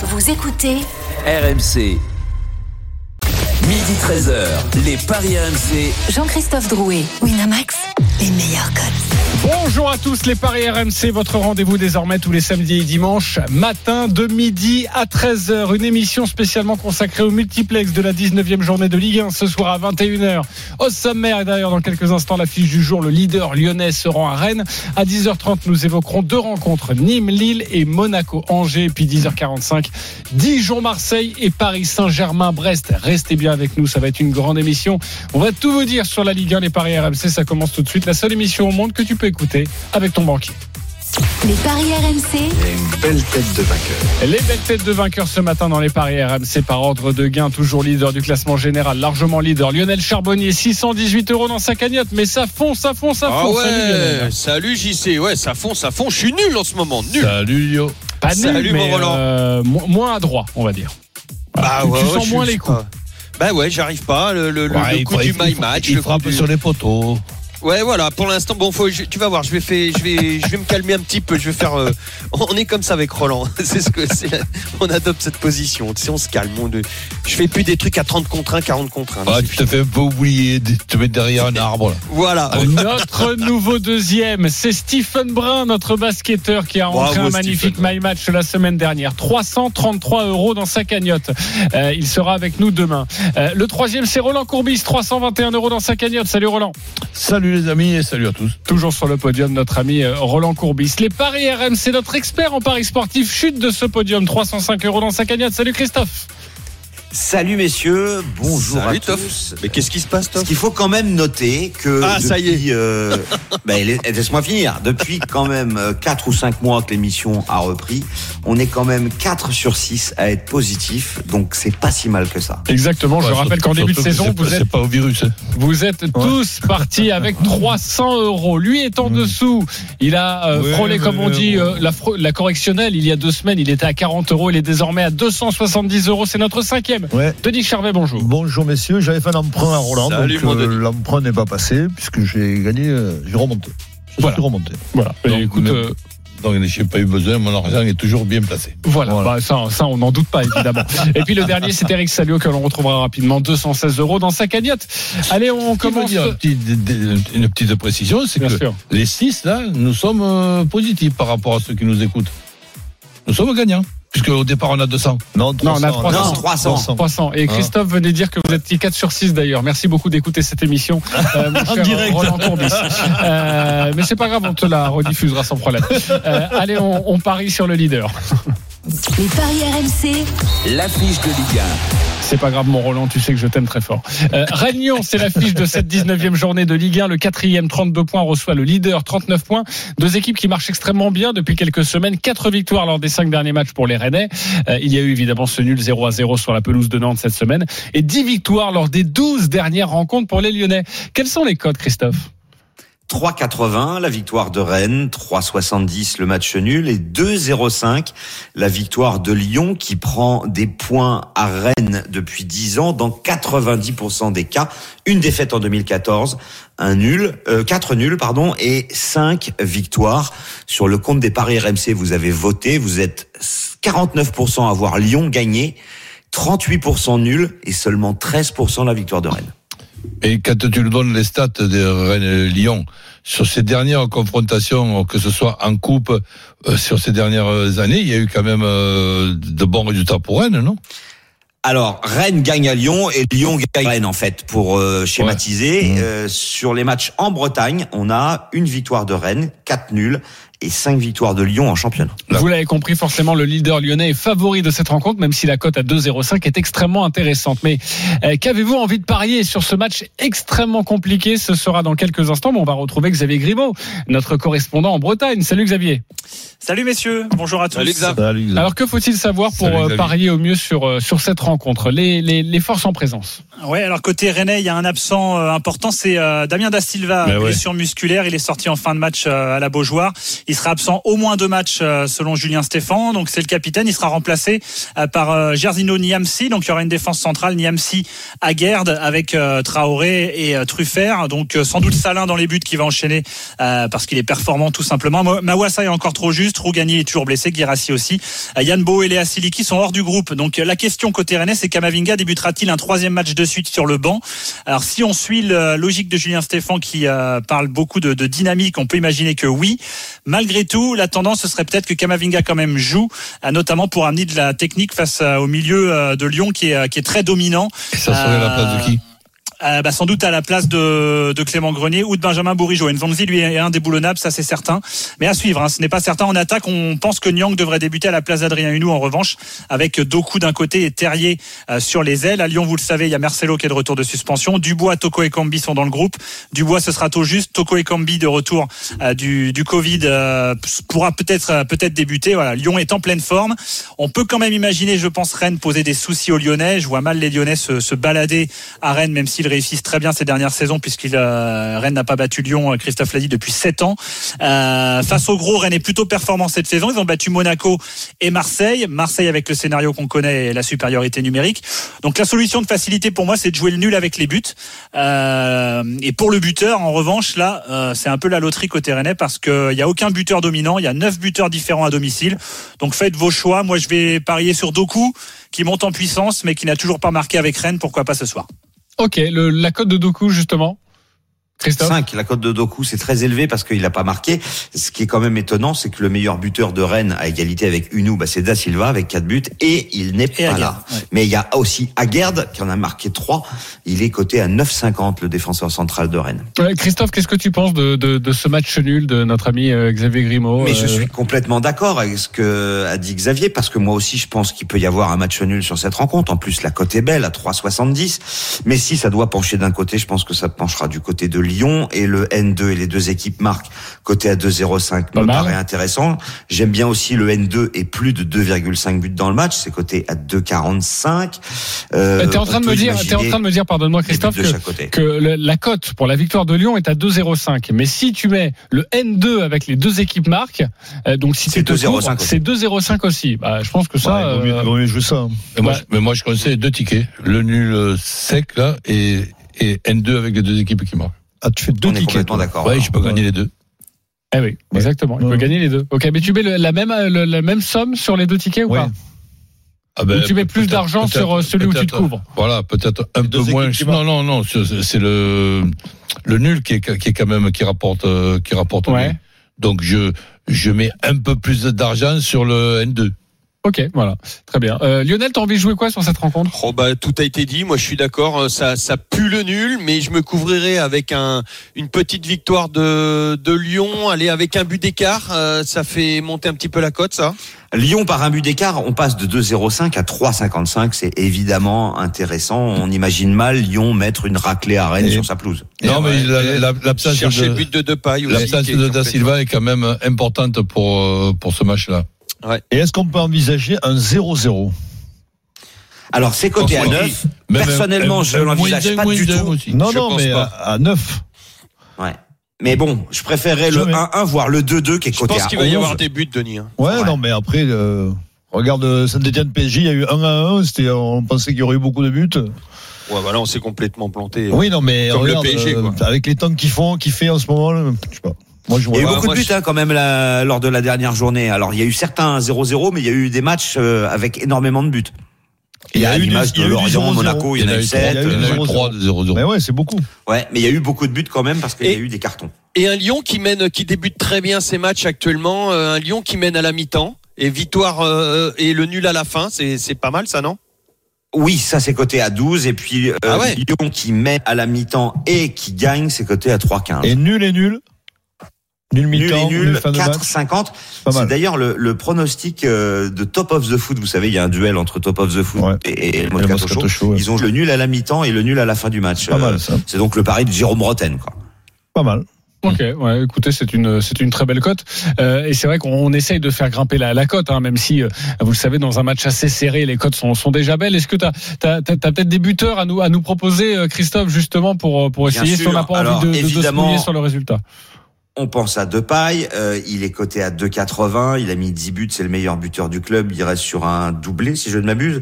Vous écoutez RMC. Midi 13h, les Paris RMC. Jean-Christophe Drouet, Winamax, les meilleurs codes. Bonjour à tous les Paris RMC, votre rendez-vous désormais tous les samedis et dimanches, matin de midi à 13h. Une émission spécialement consacrée au multiplex de la 19e journée de Ligue 1 ce soir à 21h. Au sommaire, et d'ailleurs dans quelques instants, l'affiche du jour, le leader lyonnais se rend à Rennes. À 10h30, nous évoquerons deux rencontres, Nîmes, Lille et Monaco-Angers. Puis 10h45, Dijon-Marseille et Paris-Saint-Germain-Brest. Restez bien avec nous, ça va être une grande émission. On va tout vous dire sur la Ligue 1, les Paris RMC, ça commence tout de suite. La seule émission au monde que tu peux écouter avec ton banquier. Les paris RMC, une belle tête de vainqueur. Les belles têtes de vainqueurs ce matin dans les paris RMC par ordre de gain, toujours leader du classement général, largement leader. Lionel Charbonnier, 618 euros dans sa cagnotte, mais ça fond, ça fond, ça Ah fond. Salut, Lionel. ouais, salut JC, ouais, ça fond, ça fond. Je suis nul en ce moment, nul. Salut Lio. Pas nul, Salut, mais euh, mo- moins adroit, on va dire. Bah tu ouais, tu ouais, sens moins les coups. pas- Bah ouais, j'arrive pas. Le, le- le- Ouais, le il coup du my match. Il le frappe du- sur les poteaux. Ouais, voilà. Pour l'instant, bon, faut, je- tu vas voir. Je vais faire, je vais, je vais me calmer un petit peu. Je vais faire. euh, on est comme ça avec Roland. c'est ce que c'est. On adopte cette position. Tu sais, on se calme. On, je fais plus des trucs à 30 contre 1, 40 contre 1. Ah, tu te fais un peu oublier de te mettre derrière un arbre. là. Voilà. Notre nouveau deuxième, c'est Stephen Brun, notre basketteur qui a rentré Bravo, un magnifique Stephen. my match la semaine dernière. 333 euros dans sa cagnotte. Euh, il sera avec nous demain. Euh, le troisième, c'est Roland Courbis, 321 euros dans sa cagnotte. Salut Roland. Salut les amis et salut à tous. Toujours sur le podium, notre ami euh, Roland Courbis. Les paris RMC, notre expert en paris sportif, chute de ce podium. 305 euros dans sa cagnotte. Salut Christophe. Salut messieurs, bonjour Salut, à tous. Mais qu'est-ce qui se passe, Ce Toff qu'il faut quand même noter que Ah, ça y est. depuis, euh, ben, laisse-moi finir. Depuis quand même 4 ou 5 mois que l'émission a repris, on est quand même 4 sur 6 à être positif, donc c'est pas si mal que ça. Exactement. Je Ouais, rappelle qu'en début de surtout que saison, c'est pas- vous êtes C'est pas au virus. hein. Vous êtes tous partis avec 300 euros. Lui est en dessous. Il a euh, Ouais, frôlé, comme on dit, euh, la, fro- la correctionnelle. Il y a deux semaines, il était à 40 euros. Il est désormais à 270 euros. C'est notre cinquième. Ouais. Denis Charvet, bonjour. Bonjour messieurs, j'avais fait un emprunt à Roland, Salut, donc euh, l'emprunt n'est pas passé puisque j'ai gagné, euh, j'ai remonté. Je Voilà. suis remonté. Voilà. Donc, Et écoute, mais- euh, Donc je n'ai pas eu besoin, mon argent est toujours bien placé. voilà. Voilà. Bah, ça, ça, on n'en doute pas, évidemment. Et puis le dernier, c'est Eric Salio que l'on retrouvera rapidement. 216 euros dans sa cagnotte. Allez, on commence. dire un petit- de- de- une petite précision, c'est Bien que sûr. les six là, nous sommes euh, positifs par rapport à ceux qui nous écoutent. Nous sommes gagnants, puisque au départ on a 200. Non, 300, on a 300. Non, 300. 300. Et Christophe venait dire que vous étiez 4 sur 6 d'ailleurs. Merci beaucoup d'écouter cette émission. Euh, mon cher direct. Roland Courbis. Euh, mais c'est pas grave, on te la rediffusera sans problème. Euh, allez, on, on parie sur le leader. Les paris RMC, L'affiche de Ligue C'est pas grave, mon Roland, tu sais que je t'aime très fort. Euh, Rennes-Lyon, c'est l'affiche de cette 19e journée de Ligue 1. Le quatrième, 32 points, reçoit le leader, 39 points. Deux équipes qui marchent extrêmement bien depuis quelques semaines. Quatre victoires lors des cinq derniers matchs pour les Rennais. Euh, il y a eu évidemment ce nul 0 à 0 sur la pelouse de Nantes cette semaine. Et 10 victoires lors des 12 dernières rencontres pour les Lyonnais. Quels sont les codes, Christophe? 3,80 la victoire de Rennes, 3,70 le match nul et 2,05 la victoire de Lyon qui prend des points à Rennes depuis 10 ans dans 90% des cas. Une défaite en 2014, un nul, euh, 4 nuls pardon et 5 victoires sur le compte des paris RMC. Vous avez voté, vous êtes 49% à voir Lyon gagner, 38% nul et seulement 13% la victoire de Rennes. Et quand tu nous donnes les stats de Rennes-Lyon, sur ces dernières confrontations, que ce soit en coupe, euh, sur ces dernières années, il y a eu quand même euh, de bons résultats pour Rennes, non? Alors, Rennes gagne à Lyon et Lyon gagne à Rennes, en fait, pour euh, schématiser. Euh, sur les matchs en Bretagne, on a une victoire de Rennes, quatre nuls et cinq victoires de Lyon en championnat. Là. Vous l'avez compris, forcément, le leader lyonnais est favori de cette rencontre, même si la cote à 2,05 est extrêmement intéressante. Mais euh, qu'avez-vous envie de parier sur ce match extrêmement compliqué? Ce sera dans quelques instants, mais on va retrouver Xavier Grimaud, notre correspondant en Bretagne. Salut Xavier. Salut messieurs, bonjour à tous. Salut, Xav. Salut, Xavier. Alors que faut-il savoir pour Salut, euh, parier au mieux sur, euh, sur cette rencontre? Les, les, les forces en présence. Ouais, alors côté Rennais, il y a un absent important, c'est euh, Damien Da Silva, Mais ouais. blessure musculaire. Il est sorti en fin de match euh, à la Beaujoire. Il sera absent au moins deux matchs euh, selon Julien Stéphan. Donc c'est le capitaine. Il sera remplacé euh, par euh, Gersino Niamsi. Donc il y aura une défense centrale Niamsi Aguerd avec euh, Traoré et euh, Truffert. Donc euh, sans doute Salin dans les buts qui va enchaîner euh, parce qu'il est performant tout simplement. Ma- Mawassa est encore trop juste. Rougani est toujours blessé. Guirassi aussi. Euh, Yann Bo et Léa Siliki sont hors du groupe. Donc euh, la question côté Rennais, c'est Kamavinga débutera-t-il un troisième match de suite sur le banc? Alors si on suit la logique de Julien Stéphan qui euh, parle beaucoup de, de dynamique, on peut imaginer que oui. Malgré tout, la tendance ce serait peut-être que Kamavinga quand même joue, euh, notamment pour amener de la technique face euh, au milieu euh, de Lyon qui est, qui est très dominant. Et ça serait la place de qui? Euh, bah, sans doute à la place de, de Clément Grenier ou de Benjamin Bourigeau. Nvanzi, lui, est indéboulonnable, ça c'est certain. Mais à suivre, hein, ce n'est pas certain. En attaque, on pense que Nyang devrait débuter à la place d'Adrien Hunou, en revanche, avec Doku d'un côté et Terrier euh, sur les ailes. À Lyon, vous le savez, il y a Marcelo qui est de retour de suspension. Dubois, Toko et Kambi sont dans le groupe. Dubois, ce sera tout juste. Toko et Kambi de retour euh, du, du Covid euh, pourra peut-être euh, peut-être débuter. Voilà, Lyon est en pleine forme. On peut quand même imaginer, je pense, Rennes poser des soucis aux Lyonnais. Je vois mal les Lyonnais se, se balader à Rennes, même s'ils réussissent très bien ces dernières saisons, puisqu'il euh, Rennes n'a pas battu Lyon, euh, Christophe l'a dit, depuis 7 ans. Euh, face au gros, Rennes est plutôt performant cette saison. Ils ont battu Monaco et Marseille. Marseille avec le scénario qu'on connaît et la supériorité numérique. Donc la solution de facilité pour moi, c'est de jouer le nul avec les buts. Euh, et pour le buteur, en revanche, là, euh, c'est un peu la loterie côté Rennais parce qu'il n'y a aucun buteur dominant. Il y a neuf buteurs différents à domicile. Donc faites vos choix. Moi, je vais parier sur Doku qui monte en puissance, mais qui n'a toujours pas marqué avec Rennes. Pourquoi pas ce soir? Ok, la cote de Doku justement. Christophe 5. La cote de Doku, c'est très élevé parce qu'il n'a pas marqué. Ce qui est quand même étonnant, c'est que le meilleur buteur de Rennes, à égalité avec Unou, bah, c'est Da Silva avec 4 buts et il n'est pas Aguerd, là. ouais. Mais il y a aussi Aguerd qui en a marqué 3. Il est coté à 9,50, le défenseur central de Rennes. Ouais, Christophe, qu'est-ce que tu penses de, de, de ce match nul de notre ami euh, Xavier Grimaud Mais je euh, suis complètement d'accord avec ce que a dit Xavier parce que moi aussi je pense qu'il peut y avoir un match nul sur cette rencontre. En plus la cote est belle à 3,70. Mais si ça doit pencher d'un côté, je pense que ça penchera du côté de Lyon et le N2 et les deux équipes marquent côté à 2,05 Pas me mal. paraît intéressant. J'aime bien aussi le N2 et plus de 2,5 buts dans le match, c'est coté à 2,45. Euh, T'es en train de me dire, t'es en train de me dire, pardonne-moi Christophe, que, chaque côté. que le- la cote pour la victoire de Lyon est à 2,05. Mais si tu mets le N2 avec les deux équipes marques, euh, donc si C'est tu te 2,05 couvres, c'est 2,05 aussi. Bah, je pense que ça. Ouais, il vaut mieux- euh, vaut mieux jouer ça. hein. mais moi, Ouais. je- mais moi, je conseille deux tickets. Le nul sec, là, et, et N2 avec les deux équipes qui marquent. Ah, tu fais deux On est tickets. complètement toi. d'accord. Ouais, alors. je peux gagner les deux. Eh oui, exactement. Il Ouais. peut gagner les deux. Ok, mais tu mets le- la même euh, le- la même somme sur les deux tickets ou Ouais. pas Ah ben, Ou tu mets plus d'argent sur euh, celui où tu te couvres Voilà, peut-être un peu moins. Non, non, non, c'est le le nul qui est qui est quand même qui rapporte euh, qui rapporte Ouais. Donc je je mets un peu plus d'argent sur le N2. Ok, voilà, très bien. Euh, Lionel, t'as envie de jouer quoi sur cette rencontre? Oh bah tout a été dit. Moi je suis d'accord. Euh, Ça ça pue le nul, mais je me couvrirai avec un une petite victoire de de Lyon. Aller avec un but d'écart, euh, ça fait monter un petit peu la cote, ça? Lyon par un but d'écart, on passe de 2,05 à 3,55. C'est évidemment intéressant. On imagine mal Lyon mettre une raclée à Rennes Et- sur sa pelouse. Non, ouais, mais la- la- l'absence Chercher le de but de aussi. l'absence de Da Silva est quand même importante pour euh, pour ce match-là. Et est-ce qu'on peut envisager un 0-0 Alors c'est coté à Enfin, 9. Même Personnellement, un- je un l'envisage pas du tout. aussi. Non, Je non, pense mais pas. à, à 9. Ouais. Mais bon, je préférerais le Jamais. 1-1, voire le 2-2 qui est Je coté pense à qu'il va y 11. avoir des buts, Denis. hein. Ouais, Ouais. non, mais après, euh, regarde Saint-Etienne PSG, il y a eu 1 à 1, c'était, on pensait qu'il y aurait eu beaucoup de buts. Ouais, voilà, on s'est complètement planté. Oui, non, mais Comme le regarde, PSG, euh, quoi. avec les temps qu'ils font, qu'il fait en ce moment, là, je sais pas. Moi, je Il y a eu beaucoup moi, de buts je- hein, quand même là, lors de la dernière journée. Alors il y a eu certains 0-0, mais il y a eu des matchs euh, avec énormément de buts. Il y a l'image il y de a eu du Lorient, 0-0. Monaco, il y en a eu trois- 7. il y en a eu 0-0. trois de 0-0. Mais ouais, c'est beaucoup. Ouais, mais il y a eu beaucoup de buts quand même parce qu'il y a eu des cartons. Et un Lyon qui mène, qui débute très bien ses matchs actuellement. euh, un Lyon qui mène à la mi-temps. Et victoire euh, et le nul à la fin, c'est c'est pas mal ça, non? Oui, ça c'est coté à 12 et puis euh, Ah ouais? Lyon qui met à la mi-temps et qui gagne, c'est coté à 3,15. Et nul et nul? Nul Nul et mi-temps, nul, fin de match. 4,50. Pas C'est d'ailleurs le, le pronostic euh, de Top of the Foot. Vous savez, il y a un duel entre Top of the Foot Ouais. et, et le Et Moscato Moscato Show. Show, ouais. Ils ont le nul à la mi-temps et le nul à la fin du match. Pas Euh, mal, ça. C'est donc le pari de Jérôme Roten. Quoi. Pas mal. Ok, ouais, écoutez, c'est une c'est une très belle cote Euh, et c'est vrai qu'on on essaye de faire grimper la, la cote, hein, même si euh, vous le savez dans un match assez serré, les cotes sont, sont déjà belles. Est-ce que tu as, peut-être des buteurs à nous à nous proposer, euh, Christophe, justement pour pour essayer si on n'a pas envie de, de, de se mouiller sur le résultat? On pense à Depay, euh, il est coté à 2,80, il a mis 10 buts, c'est le meilleur buteur du club, il reste sur un doublé si je ne m'abuse.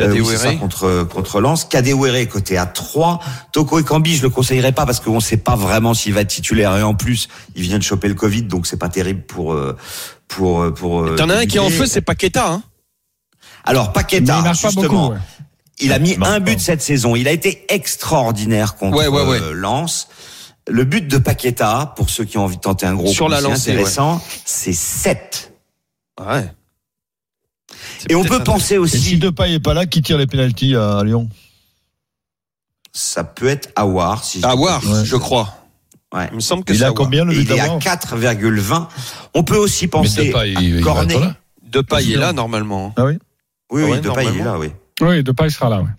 Euh, oui, c'est ça, contre contre Lens. Kadewere est coté à 3. Toko Ekambi, je le conseillerais pas parce qu'on ne sait pas vraiment s'il va être titulaire et en plus, il vient de choper le Covid donc c'est pas terrible pour euh, pour euh, pour euh, T'en as un qui est en feu, c'est Paqueta. Hein Alors il Paqueta, pas justement, beaucoup. ouais. il a mis Il un but cette saison. Il a été extraordinaire contre Ouais, ouais, ouais. euh, Lens. Le but de Paqueta, pour ceux qui ont envie de tenter un gros Sur coup, la lancée, intéressant, c'est 7. Ouais. Et on peut penser Et si aussi, Depay est pas là, qui tire les pénalties à Lyon? Ça peut être Awar. Si je bêtises. je crois. Ouais. Il me semble que Il a combien le il est à d'avant 4,20. On peut aussi Mais penser Depay, à il, Cornet. Depay est là normalement. Ah oui? Oui, Ah oui, ouais, Depay, est là, oui. Oui, Depay sera là. ouais.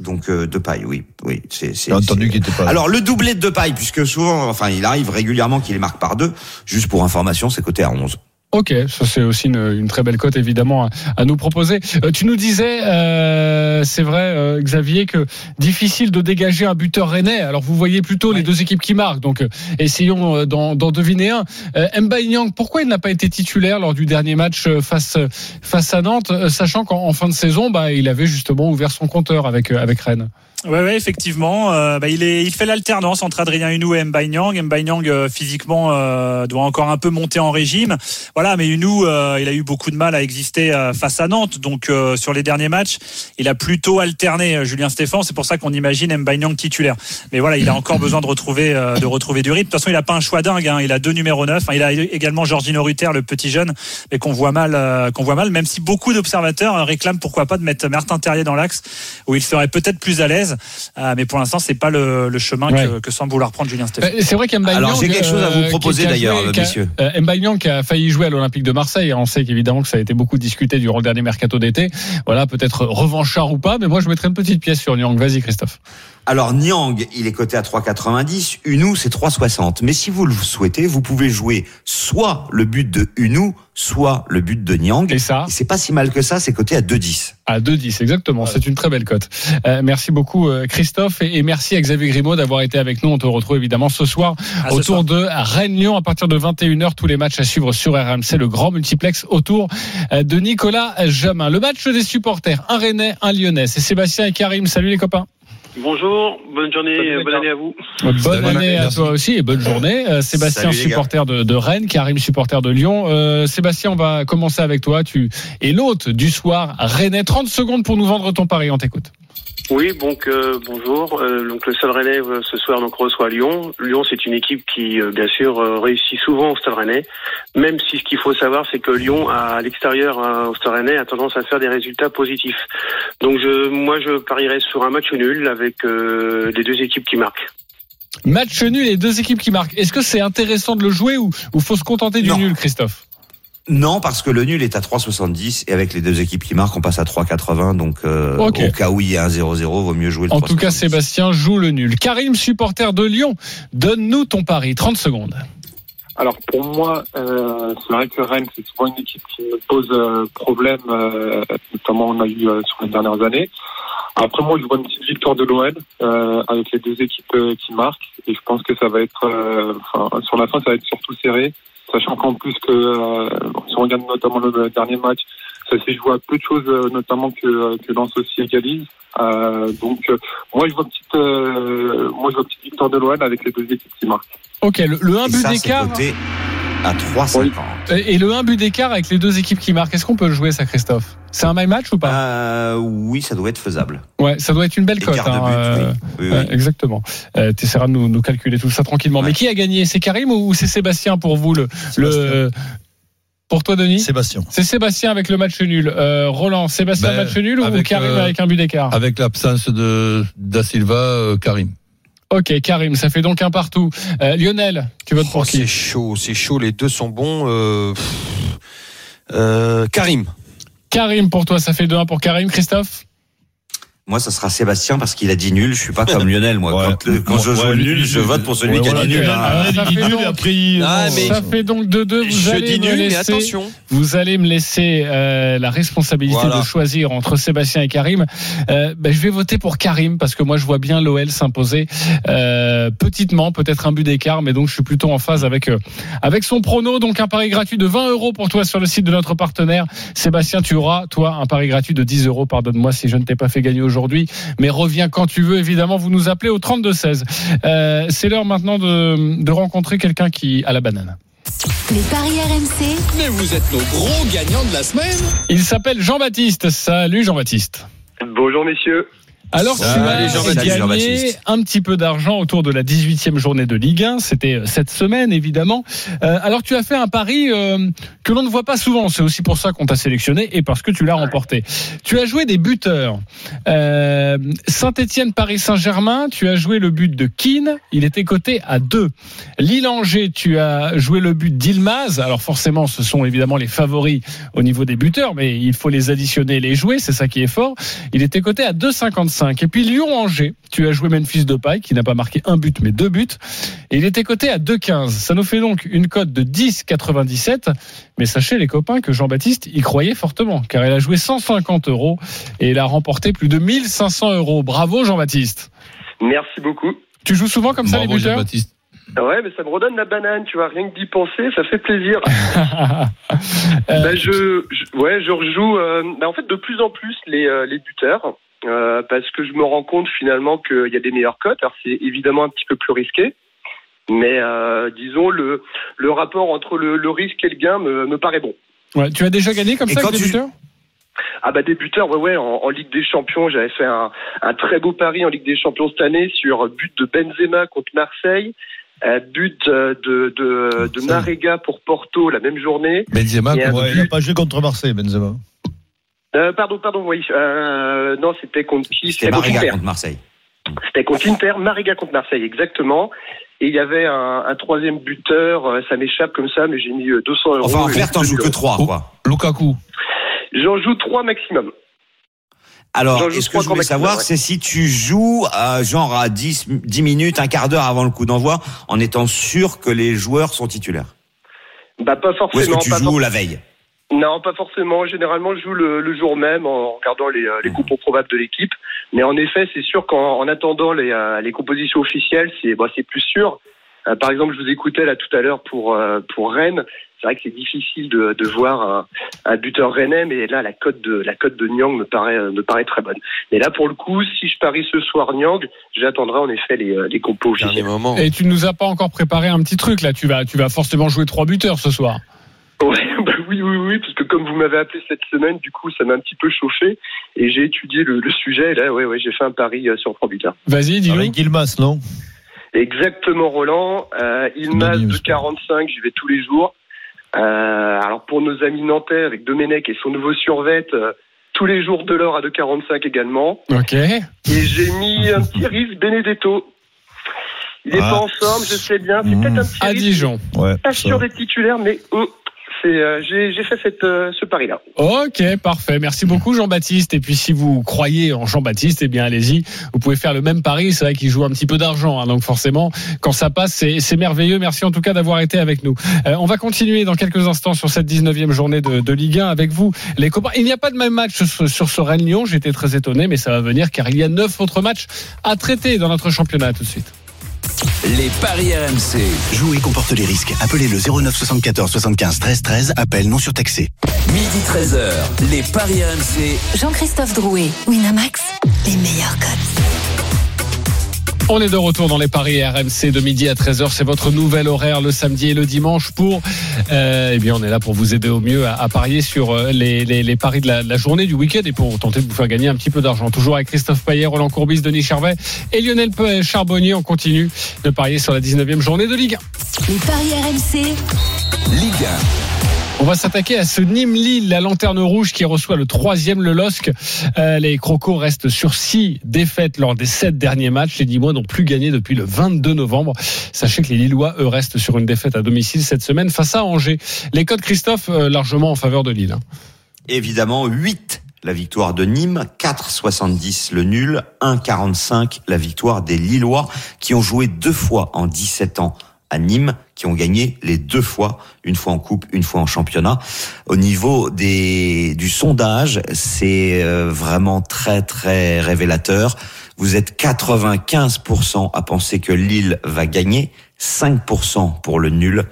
Donc euh, Depay, oui, oui. C'est, entendu qu'il était pas. Alors le doublé de Depay, puisque souvent, enfin, il arrive régulièrement qu'il les marque par deux. Juste pour information, c'est coté à 11. Ok, ça c'est aussi une, une très belle cote évidemment à, à nous proposer. Euh, tu nous disais, euh, c'est vrai euh, Xavier, que difficile de dégager un buteur rennais. Alors vous voyez plutôt les deux équipes qui marquent, donc euh, essayons euh, d'en, deviner un. Euh, Mbaye Nyang, pourquoi il n'a pas été titulaire lors du dernier match face face à Nantes, euh, sachant qu'en en fin de saison, bah, il avait justement ouvert son compteur avec avec Rennes? Ouais, ouais, effectivement. Euh, bah, il, est, il fait l'alternance entre Adrien Hunou et Mbaye Nyang. Mbaye Nyang, euh, physiquement, euh, doit encore un peu monter en régime. Voilà, mais Hunou, euh, il a eu beaucoup de mal à exister euh, face à Nantes. Donc, euh, sur les derniers matchs, il a plutôt alterné euh, Julien Stéphan. C'est pour ça qu'on imagine Mbaye Nyang titulaire. Mais voilà, il a encore besoin de retrouver, euh, de retrouver du rythme. De toute façon, il a pas un choix dingue. Hein. Il a deux numéros 9. Enfin, il a également Georgino Rutter, le petit jeune, mais qu'on voit mal, euh, qu'on voit mal, même si beaucoup d'observateurs euh, réclament pourquoi pas de mettre Martin Terrier dans l'axe, où il serait peut-être plus à l'aise. Euh, mais pour l'instant, c'est pas le, le chemin Ouais. que, que semble vouloir prendre Julien Stéphan. Euh, C'est vrai qu'Mbaye Alors, Nyang, j'ai quelque chose à vous proposer d'ailleurs, messieurs. Euh, qui a failli jouer à l'Olympique de Marseille. On sait qu'évidemment que ça a été beaucoup discuté durant le dernier mercato d'été. Voilà, peut-être revanchard ou pas, mais moi je mettrais une petite pièce sur Nyang. Vas-y Christophe. Alors Niang, il est coté à 3,90. Unou, c'est 3,60. Mais si vous le souhaitez, vous pouvez jouer soit le but de Unou, soit le but de Niang. Et ça c'est pas si mal que ça, c'est coté à 2,10. à 2-10, exactement. C'est une très belle cote. Euh, merci beaucoup euh, Christophe et, et merci à Xavier Grimaud d'avoir été avec nous. On te retrouve évidemment ce soir À ce autour soir. de Rennes-Lyon à partir de 21h. Tous les matchs à suivre sur RMC, le grand multiplex autour euh, de Nicolas Jamin. Le match des supporters, un Rennais, un Lyonnais. C'est Sébastien et Karim. Salut les copains. Bonjour, bonne journée, Salut, bonne année à vous. Bonne année à toi aussi et bonne journée. Euh, Sébastien, Salut, supporter de, de Rennes, Karim, supporter de Lyon. Euh, Sébastien, on va commencer avec toi. Tu es l'hôte du soir Rennais. 30 secondes pour nous vendre ton pari. On t'écoute. Oui, donc euh, bonjour. Euh, donc le Stade Rennais euh, ce soir donc reçoit Lyon. Lyon, c'est une équipe qui euh, bien sûr euh, réussit souvent au Stade Rennais. Même si ce qu'il faut savoir, c'est que Lyon, à l'extérieur euh, au Stade Rennais, a tendance à faire des résultats positifs. Donc je, moi, je parierais sur un match nul avec euh, les deux équipes qui marquent. Match nul et deux équipes qui marquent. Est-ce que c'est intéressant de le jouer ou, ou faut se contenter du Non. nul, Christophe? Non, parce que le nul est à 3,70 et avec les deux équipes qui marquent, on passe à 3,80. Donc, euh, au cas où il y a un 0-0, vaut mieux jouer le En tout cas, 3,70. Sébastien joue le nul. Karim, supporter de Lyon, donne-nous ton pari. 30 secondes. Alors pour moi, euh, c'est vrai que Rennes, c'est souvent une équipe qui me pose euh, problème, euh, notamment on a eu euh, sur les dernières années. Après moi, je vois une petite victoire de l'OL euh, avec les deux équipes euh, qui marquent et je pense que ça va être, euh, enfin, sur la fin, ça va être surtout serré, sachant qu'en plus que euh, si on regarde notamment le dernier match, ça s'est joué à peu de choses, euh, notamment que euh, que Lens aussi égalise. Euh, donc euh, moi, je vois une petite, euh, moi je vois une petite victoire de l'OL avec les deux équipes qui marquent. Ok, le, le 1 Et but d'écart à 3,50. et le 1 but d'écart avec les deux équipes qui marquent. Est-ce qu'on peut le jouer, ça, Christophe? C'est un my match ou pas? Euh, oui, ça doit être faisable. Ouais, ça doit être une belle cote. Hein, euh, oui. Oui, oui. exactement. Euh, tu essaieras de nous, nous calculer tout ça tranquillement. Ouais. Mais qui a gagné? C'est Karim ou ou c'est Sébastien pour vous le, le Pour toi, Denis Sébastien. C'est Sébastien avec le match nul. Euh, Roland, Sébastien Ben, match nul ou avec, Karim euh, avec un but d'écart Avec l'absence de Da Silva, euh, Karim. Ok, Karim, ça fait donc un partout. Euh, Lionel, tu votes Oh, pour c'est qui chaud, c'est chaud. Les deux sont bons. Euh, pff, euh, Karim. Karim pour toi, ça fait 2-1 pour Karim. Christophe Moi, ça sera Sébastien parce qu'il a dit nul. Je suis pas comme Lionel, moi. Ouais. Quand, le- quand je Ouais, joue nul, je vote pour celui Ouais, qui a dit nul. Lionel, Ça fait donc- après, Ah, mais- Ça fait donc 2-2. Vous Je allez dis me nul, mais laisser- attention. Vous allez me laisser euh, la responsabilité Voilà. de choisir entre Sébastien et Karim. Euh, ben, je vais voter pour Karim parce que moi je vois bien l'OL s'imposer euh, petitement, peut-être un but d'écart, mais donc je suis plutôt en phase avec euh, avec son prono. Donc un pari gratuit de 20 euros pour toi sur le site de notre partenaire. Sébastien, tu auras toi un pari gratuit de 10 euros. Pardonne-moi si je ne t'ai pas fait gagner aujourd'hui, mais reviens quand tu veux. Évidemment, vous nous appelez au 32 16. Euh, C'est l'heure maintenant de, de rencontrer quelqu'un qui a la banane. Les paris RMC, Mais vous êtes nos gros gagnants de la semaine. Il s'appelle Jean-Baptiste. Salut Jean-Baptiste. Bonjour messieurs. Alors, tu Salut, as gagné un petit peu d'argent autour de la 18e journée de Ligue 1. C'était euh, cette semaine, évidemment. Euh, alors, tu as fait un pari euh, que l'on ne voit pas souvent. C'est aussi pour ça qu'on t'a sélectionné et parce que tu l'as remporté. Tu as joué des buteurs. Euh, Saint-Etienne, Paris Saint-Germain, tu as joué le but de Keane. Il était coté à 2. Lille-Angers, tu as joué le but d'Ilmaz. Alors, forcément, ce sont évidemment les favoris au niveau des buteurs, mais il faut les additionner et les jouer. C'est ça qui est fort. Il était coté à 2,55. Et puis Lyon-Angers, tu as joué Memphis Depay, qui n'a pas marqué un but, mais deux buts. Et il était coté à 2,15. Ça nous fait donc une cote de 10,97. Mais sachez, les copains, que Jean-Baptiste y croyait fortement, car il a joué 150 euros et il a remporté plus de 1500 euros. Bravo, Jean-Baptiste. Merci beaucoup. Tu joues souvent comme ça, Bravo, les buteurs Jean-Baptiste. Ouais, mais ça me redonne la banane, tu vois, rien que d'y penser, ça fait plaisir. Euh, Bah, je, je- ouais, je rejoue, euh, bah, en fait, de plus en plus les, euh, les buteurs, euh, parce que je me rends compte finalement qu'il y a des meilleures cotes. Alors, c'est évidemment un petit peu plus risqué, mais euh, disons, le, le rapport entre le, le risque et le gain me, me paraît bon. ouais, tu as déjà gagné comme Et ça avec des tu- buteurs? Ah bah des buteurs, ouais ouais, en, en Ligue des Champions, j'avais fait un, un très beau pari en Ligue des Champions cette année sur but de Benzema contre Marseille, euh, but de, de, de Marega pour Porto la même journée. Benzema, il n'a pas joué contre Marseille, Benzema. Euh, pardon, pardon, oui. Euh, non, c'était contre qui C'était contre Mariga Inter. contre Marseille. C'était contre Inter, Mariga contre Marseille, exactement. Et il y avait un, un troisième buteur, euh, ça m'échappe comme ça, mais j'ai mis euh, 200 euros. Enfin, en faire, t'en joues que 3, quoi. Lukaku. J'en joue trois maximum. Alors, J'en joue et ce que je voulais savoir, c'est si tu joues euh, genre à 10, 10 minutes, un quart d'heure avant le coup d'envoi, en étant sûr que les joueurs sont titulaires? Bah pas Ou est-ce forcément. que tu pas joues la veille? Non, pas forcément. Généralement, je joue le, le jour même en regardant les, euh, les compos probables de l'équipe. Mais en effet, c'est sûr qu'en en attendant les, euh, les compositions officielles, c'est bah, c'est plus sûr. Euh, par exemple, je vous écoutais là tout à l'heure pour euh, pour Rennes. C'est vrai que c'est difficile de, de voir un, un buteur rennais, mais là la cote de la cote de Nyang me paraît me paraît très bonne. Mais là, pour le coup, si je parie ce soir Nyang, j'attendrai en effet les, les compos officiels. Et tu ne nous as pas encore préparé un petit truc là. Tu vas, tu vas forcément jouer trois buteurs ce soir. Ouais, bah oui, oui, oui, parce que comme vous m'avez appelé cette semaine, du coup, ça m'a un petit peu chauffé et j'ai étudié le, le sujet. Et là, ouais, ouais, j'ai fait un pari euh, sur buteurs. Vas-y, dis-nous. Avec Gilmas, non? Exactement, Roland. Euh, Unanime, de je crois. 45, j'y vais tous les jours. Euh, alors pour nos amis nantais, avec Domenech et son nouveau survêt, euh, tous les jours de l'or à 2,45 également. Ok. Et j'ai mis un petit risque Benedetto. Il est Ah. pas en forme, je sais bien. C'est Mmh. peut-être un petit À risque. Dijon. Ouais. Pas ça. sûr d'être titulaire, mais c'est, euh, j'ai, fait cette, euh, ce pari-là. Ok, parfait. Merci beaucoup Jean-Baptiste. Et puis si vous croyez en Jean-Baptiste, eh bien allez-y. Vous pouvez faire le même pari. C'est vrai qu'il joue un petit peu d'argent, hein, donc forcément, quand ça passe, c'est merveilleux. Merci en tout cas d'avoir été avec nous. Euh, on va continuer dans quelques instants sur cette 19e journée de, de Ligue 1 avec vous, les copains. Il n'y a pas de même match sur, sur ce Rennes-Lyon. J'étais très étonné, mais ça va venir car il y a neuf autres matchs à traiter dans notre championnat tout de suite. Les paris RMC. Jouer comporte les risques. Appelez le 09 74 75 13 13. Appel non surtaxé. Midi 13h. Les paris RMC. Jean-Christophe Drouet, Winamax, les meilleurs codes. On est de retour dans les paris RMC de midi à 13h. C'est votre nouvel horaire le samedi et le dimanche pour. Euh, eh bien, on est là pour vous aider au mieux à, à parier sur euh, les, les, les paris de la, de la journée, du week-end et pour tenter de vous faire gagner un petit peu d'argent. Toujours avec Christophe Payet, Roland Courbis, Denis Charvet et Lionel Pe- Charbonnier. On continue de parier sur la 19e journée de Ligue 1. Les paris RMC, Ligue On va s'attaquer à ce Nîmes-Lille, la lanterne rouge qui reçoit le troisième le LOSC. Euh, les Crocos restent sur six défaites lors des sept derniers matchs. Les Nîmois n'ont plus gagné depuis le 22 novembre. Sachez que les Lillois, eux, restent sur une défaite à domicile cette semaine face à Angers. Les codes Christophe, euh, largement en faveur de Lille. hein. Évidemment, 8 la victoire de Nîmes, 4,70 le nul, 1,45 la victoire des Lillois qui ont joué deux fois en 17 ans à Nîmes, qui ont gagné les deux fois, une fois en coupe, une fois en championnat. Au niveau des du sondage, c'est euh, vraiment très très révélateur. Vous êtes 95% à penser que Lille va gagner, 5% pour le nul,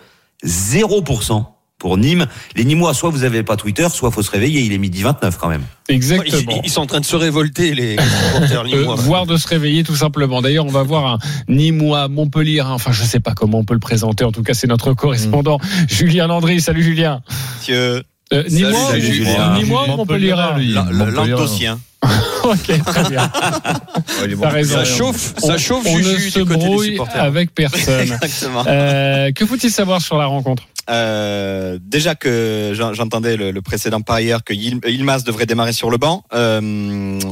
0% pour Nîmes. Les Nîmois, soit vous avez pas Twitter, soit faut se réveiller. Il est midi 29 quand même. Exactement. Ils, ils sont en train de se révolter, les supporters Euh, lillois. voire de se réveiller tout simplement. D'ailleurs, on va voir un Nîmois Montpellier. hein. Enfin, je sais pas comment on peut le présenter. En tout cas, c'est notre correspondant Julien Landry. Salut Julien. Monsieur. Euh, Nîmois. Nîmois Montpellier. L'Antocien. Ok, très bien. Raison. Ça chauffe, ça On- chauffe On ne se brouille avec personne. Exactement. Euh, que faut-il savoir sur la rencontre? Euh, déjà que j'en- j'entendais le, le précédent parieur que Yil- Yilmaz devrait démarrer sur le banc. Euh,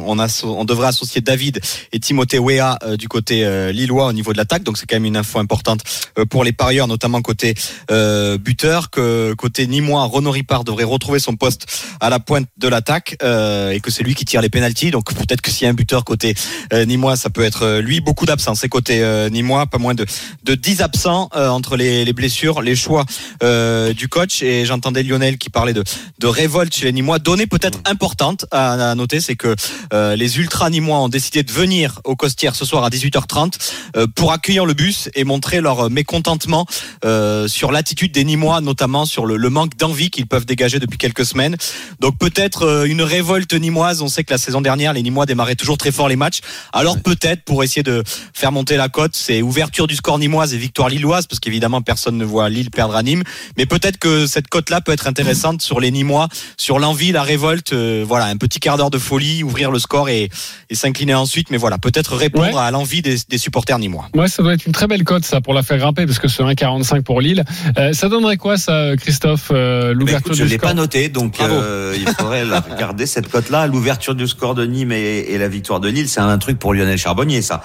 on, on devrait associer David et Timothée Wea euh, du côté euh, lillois au niveau de l'attaque. Donc c'est quand même une info importante euh, pour les parieurs, notamment côté euh, buteur. Que côté Nîmois, Renaud Ripard devrait retrouver son poste à la pointe de l'attaque et que c'est lui qui tire les pénalties. Donc peut-être que s'il y a un buteur côté Nîmois, ça peut être lui. Beaucoup d'absents. C'est côté Nîmois, pas moins de, de 10 absents entre les, les blessures, les choix euh, du coach et j'entendais Lionel qui parlait de, de révolte chez les Nîmois. Donnée peut-être importante à, à noter, c'est que euh, les ultras nîmois ont décidé de venir au Costières ce soir à 18h30 euh, pour accueillir le bus et montrer leur mécontentement euh, sur l'attitude des Nîmois, notamment sur le, le manque d'envie qu'ils peuvent dégager depuis quelques semaines. Donc peut-être euh, une révolte nîmoise. On sait que la saison dernière, les Nîmois démarraient toujours très fort les matchs. Alors peut-être pour essayer de faire monter la cote, c'est ouverture du score nîmoise et victoire lilloise, parce qu'évidemment personne ne voit Lille perdre à Nîmes. Mais peut-être que cette cote-là peut être intéressante sur les Nîmois, sur l'envie, la révolte. euh, voilà, un petit quart d'heure de folie, ouvrir le score et, et s'incliner ensuite. Mais voilà, peut-être répondre Ouais. à l'envie des, des supporters nîmois. Ouais, ça doit être une très belle cote, ça, pour la faire grimper, parce que c'est 1,45 pour Lille. Euh, ça donnerait quoi, ça, Christophe, euh, Bah, l'ouverture écoute, je du l'ai score pas noté, donc euh, il faudrait la regarder cette cote-là. L'ouverture du score de Nîmes et, et la victoire de Lille, c'est un truc pour Lionel Charbonnier, ça.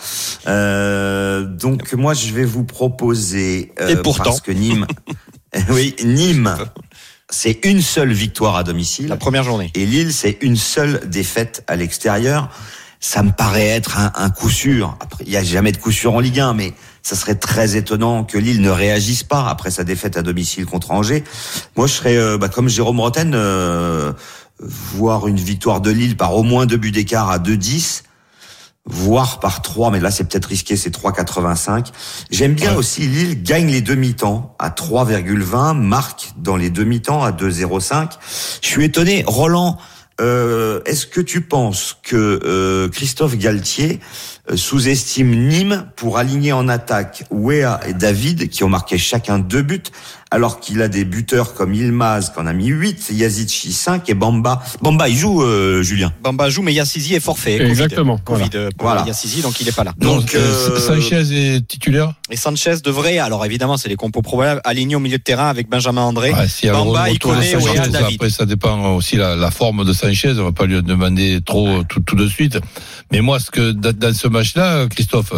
Euh, donc moi, je vais vous proposer euh, Et pourtant. parce que Nîmes, oui, Nîmes, c'est une seule victoire à domicile. La première journée. Et Lille, c'est une seule défaite à l'extérieur. Ça me paraît être un, un coup sûr. Après, il n'y a jamais de coup sûr en Ligue 1, mais ça serait très étonnant que Lille ne réagisse pas après sa défaite à domicile contre Angers. Moi, je serais euh, bah, comme Jérôme Roten, euh, voir une victoire de Lille par au moins deux buts d'écart à 2-10 voire par 3, mais là c'est peut-être risqué, c'est 3,85. J'aime bien aussi Lille gagne les demi-temps à 3,20, marque dans les demi-temps à 2,05. Je suis étonné, Roland, euh, est-ce que tu penses que euh, Christophe Galtier sous-estime Nîmes pour aligner en attaque Wea et David qui ont marqué chacun deux buts alors qu'il a des buteurs comme Ilmaz qui en a mis 8, Yazici 5 et Bamba. Bamba, il joue, euh, Julien. Bamba joue, mais Yassizi est forfait. Covid. Exactement, Covid voilà. euh, pour Voilà. Yassizi, donc il est pas là. Donc, Donc, euh, Sanchez est titulaire Et Sanchez devrait, alors évidemment, c'est les compos probables, aligner au milieu de terrain avec Benjamin André. Ouais, le Bamba, Iconé, Sanchez, Wea, David. Après, ça dépend aussi la, la forme de Sanchez. On va pas lui demander trop tout, tout de suite. Mais moi, ce que dans, dans ce match-là, Christophe,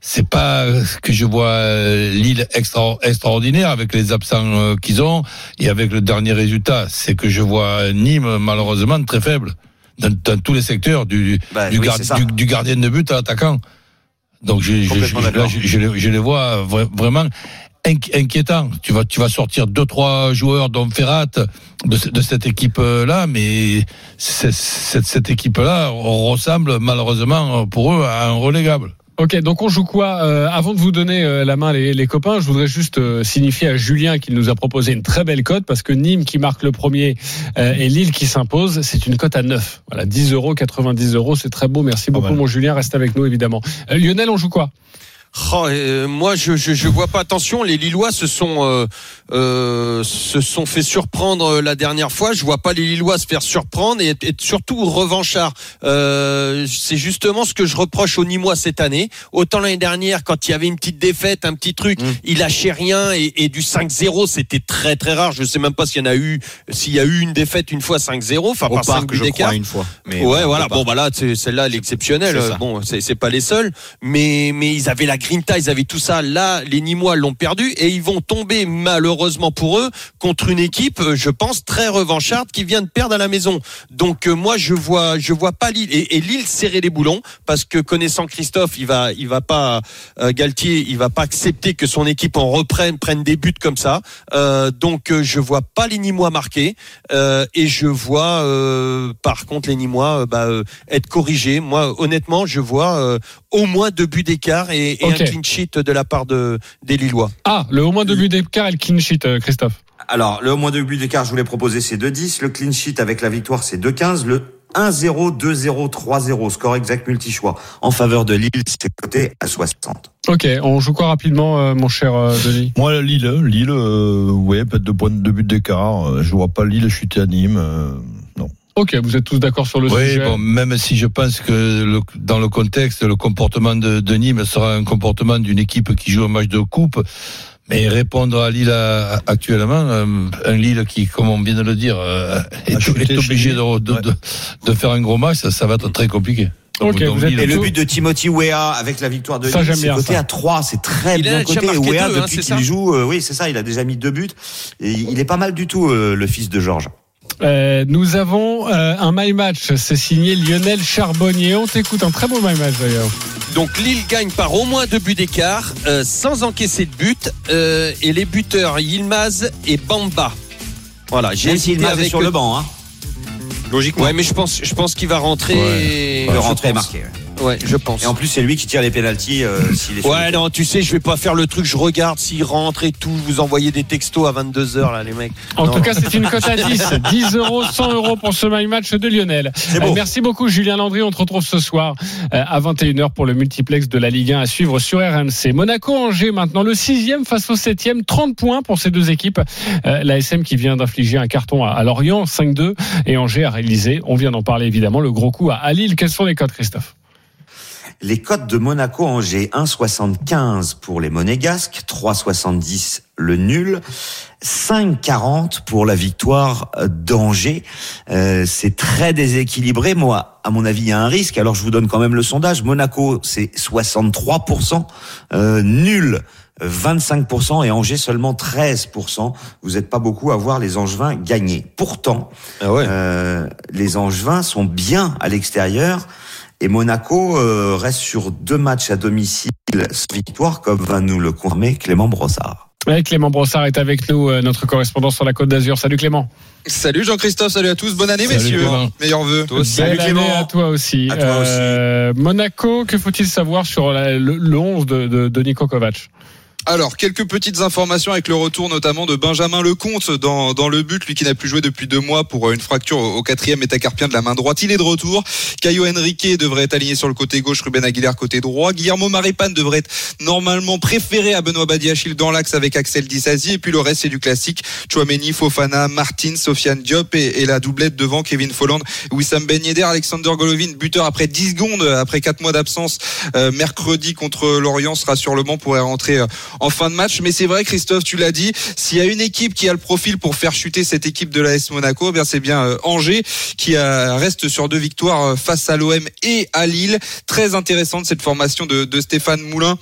c'est pas que je vois euh, Lille extra, extraordinaire avec les absents euh, qu'ils ont et avec le dernier résultat. C'est que je vois Nîmes malheureusement très faible dans, dans tous les secteurs du, Bah, du, oui, du, du gardien de but à l'attaquant. Donc je, je, je, Complètement là, je, les, vois vra- vraiment inqui- inquiétants. Tu vas, tu vas sortir deux trois joueurs dont Ferrat de, ce- de cette équipe là, mais cette, cette équipe là ressemble malheureusement pour eux à un relégable. Ok, donc on joue quoi Euh, Avant de vous donner euh, la main, les, les copains, je voudrais juste euh, signifier à Julien qu'il nous a proposé une très belle cote parce que Nîmes qui marque le premier euh, et Lille qui s'impose, c'est une cote à 9. Voilà, 10 euros, 90 euros, c'est très beau. Merci beaucoup, mon Julien. Reste avec nous, évidemment. Euh, Lionel, on joue quoi? Oh, euh, moi, je, je vois pas. Attention, les Lillois se sont euh, euh, se sont fait surprendre la dernière fois. Je vois pas les Lillois se faire surprendre et être, être surtout revanchards. Euh, c'est justement ce que je reproche aux Nîmois cette année. Autant l'année dernière, quand il y avait une petite défaite, un petit truc, il lâchait rien et, et du 5-0, c'était très très rare. Je sais même pas s'il y en a eu, s'il y a eu une défaite une fois 5-0, enfin Au par 5 parc, buts je crois, une fois. Mais ouais, voilà. au. Bon, bah là, celle-là, elle est exceptionnelle. Bon, c'est c'est pas les seuls, mais mais ils avaient la grinta, ils avaient tout ça. Là, les Nîmois l'ont perdu et ils vont tomber malheureusement heureusement pour eux, contre une équipe, euh, je pense, très revancharde qui vient de perdre à la maison. Donc euh, moi, je vois, je vois pas Lille et, et Lille serrer les boulons parce que connaissant Christophe, il va, il va pas euh, Galtier, il va pas accepter que son équipe en reprenne, prenne des buts comme ça. Euh, donc je vois pas les Nîmois marquer et je vois par contre les Nîmois bah, être corrigés. Moi, honnêtement, je vois au moins deux buts d'écart et, un clean sheet de la part de des Lillois. Ah, le au moins deux buts d'écart et le clean sheet, euh, Christophe. Alors, le moins deux buts d'écart, je voulais proposer, c'est 2-10. Le clean sheet avec la victoire, c'est 2-15. Le 1-0, 2-0, 3-0, score exact multi-choix. En faveur de Lille, c'est coté à 60. Ok, on joue quoi rapidement, euh, mon cher euh, Denis? Moi, Lille, Lille, euh, ouais, peut-être deux points de buts d'écart. Je vois pas Lille chuter à Nîmes. euh, non. Ok, vous êtes tous d'accord sur le Oui, sujet? bon, même si je pense que le- dans le contexte, le comportement de, de Nîmes sera un comportement d'une équipe qui joue un match de coupe, mais répondre à Lille à- actuellement, euh, un Lille qui, comme on vient de le dire, euh, est, obligé de, de, de, de faire un gros match, ça, ça va être très compliqué. Ok, Donc, vous êtes Lille- Et le but de Timothy Weah avec la victoire de Lille, c'est coté à 3. C'est très Il bien coté. marqué Weah, deux, hein, depuis qu'il joue, euh, oui, c'est ça, il a déjà mis deux buts. Et il est pas mal du tout, euh, le fils de Georges. Euh, nous avons euh, un my match, c'est signé Lionel Charbonnier. On t'écoute, un très beau my match d'ailleurs. Donc Lille gagne par au moins deux buts d'écart, euh, sans encaisser de but, euh, et les buteurs Yilmaz et Bamba. Voilà, j'ai Même hésité est sur le banc, hein. Logiquement. Ouais, mais je pense, je pense qu'il va rentrer. Ouais. Il je rentrer et pense. marquer. ouais. Ouais, je pense. Et en plus, c'est lui qui tire les pénalties euh, s'il est Ouais, non, tu sais, je vais pas faire le truc, je regarde s'il rentre et tout, vous envoyez des textos à 22h là, les mecs. En Non, tout non. cas, c'est une cote à 10. 10 euros, 100 euros pour ce my match de Lionel. beau. Euh, merci beaucoup, Julien Landry. On te retrouve ce soir euh, à 21h pour le multiplex de la Ligue 1 à suivre sur RMC. Monaco-Angers, maintenant le sixième face au septième. 30 points pour ces deux équipes. Euh, la SM qui vient d'infliger un carton à, à Lorient, 5-2. Et Angers a réalisé, on vient d'en parler évidemment, le gros coup à, à Lille. Quels sont les cotes, Christophe? Les cotes de Monaco-Angers, 1,75 pour les Monégasques, 3,70 le nul, 5,40 pour la victoire d'Angers. Euh, c'est très déséquilibré. Moi, à mon avis, il y a un risque. Alors, je vous donne quand même le sondage. Monaco, c'est 63%. Euh, nul. 25% et Angers seulement 13%. Vous n'êtes pas beaucoup à voir les Angevins gagner. Pourtant, Ah ouais. euh, les Angevins sont bien à l'extérieur et Monaco euh, reste sur deux matchs à domicile sans victoire, comme va nous le confirmer Clément Brossard. Ouais, Clément Brossard est avec nous, euh, notre correspondant sur la Côte d'Azur. Salut Clément. Salut Jean-Christophe, salut à tous, bonne année Salut, messieurs, Clément. meilleurs vœux. Belle année à toi aussi. À toi Euh, Monaco, que faut-il savoir sur la- le, le 11 de, de, de Niko Kovac? Alors, quelques petites informations avec le retour notamment de Benjamin Lecomte dans, le but, lui qui n'a plus joué depuis deux mois pour une fracture au, quatrième métacarpien de la main droite. Il est de retour. Caio Henrique devrait être aligné sur le côté gauche, Ruben Aguilar côté droit. Guillermo Maripane devrait être normalement préféré à Benoît Badiachil dans l'axe avec Axel Disasi. Et puis le reste, c'est du classique. Chouameni, Fofana, Martin, Sofiane Diop et, la doublette devant Kevin Folland, Wissam Ben Yedder, Alexander Golovin, buteur après 10 secondes, après 4 mois d'absence, euh, mercredi contre Lorient, sera sur le pourrait rentrer euh, en fin de match. Mais c'est vrai, Christophe, tu l'as dit, s'il y a une équipe qui a le profil pour faire chuter cette équipe de l'AS Monaco, eh bien c'est bien euh, Angers qui euh, reste sur deux victoires euh, face à l'OM et à Lille. Très intéressante cette formation de, de Stéphane Moulin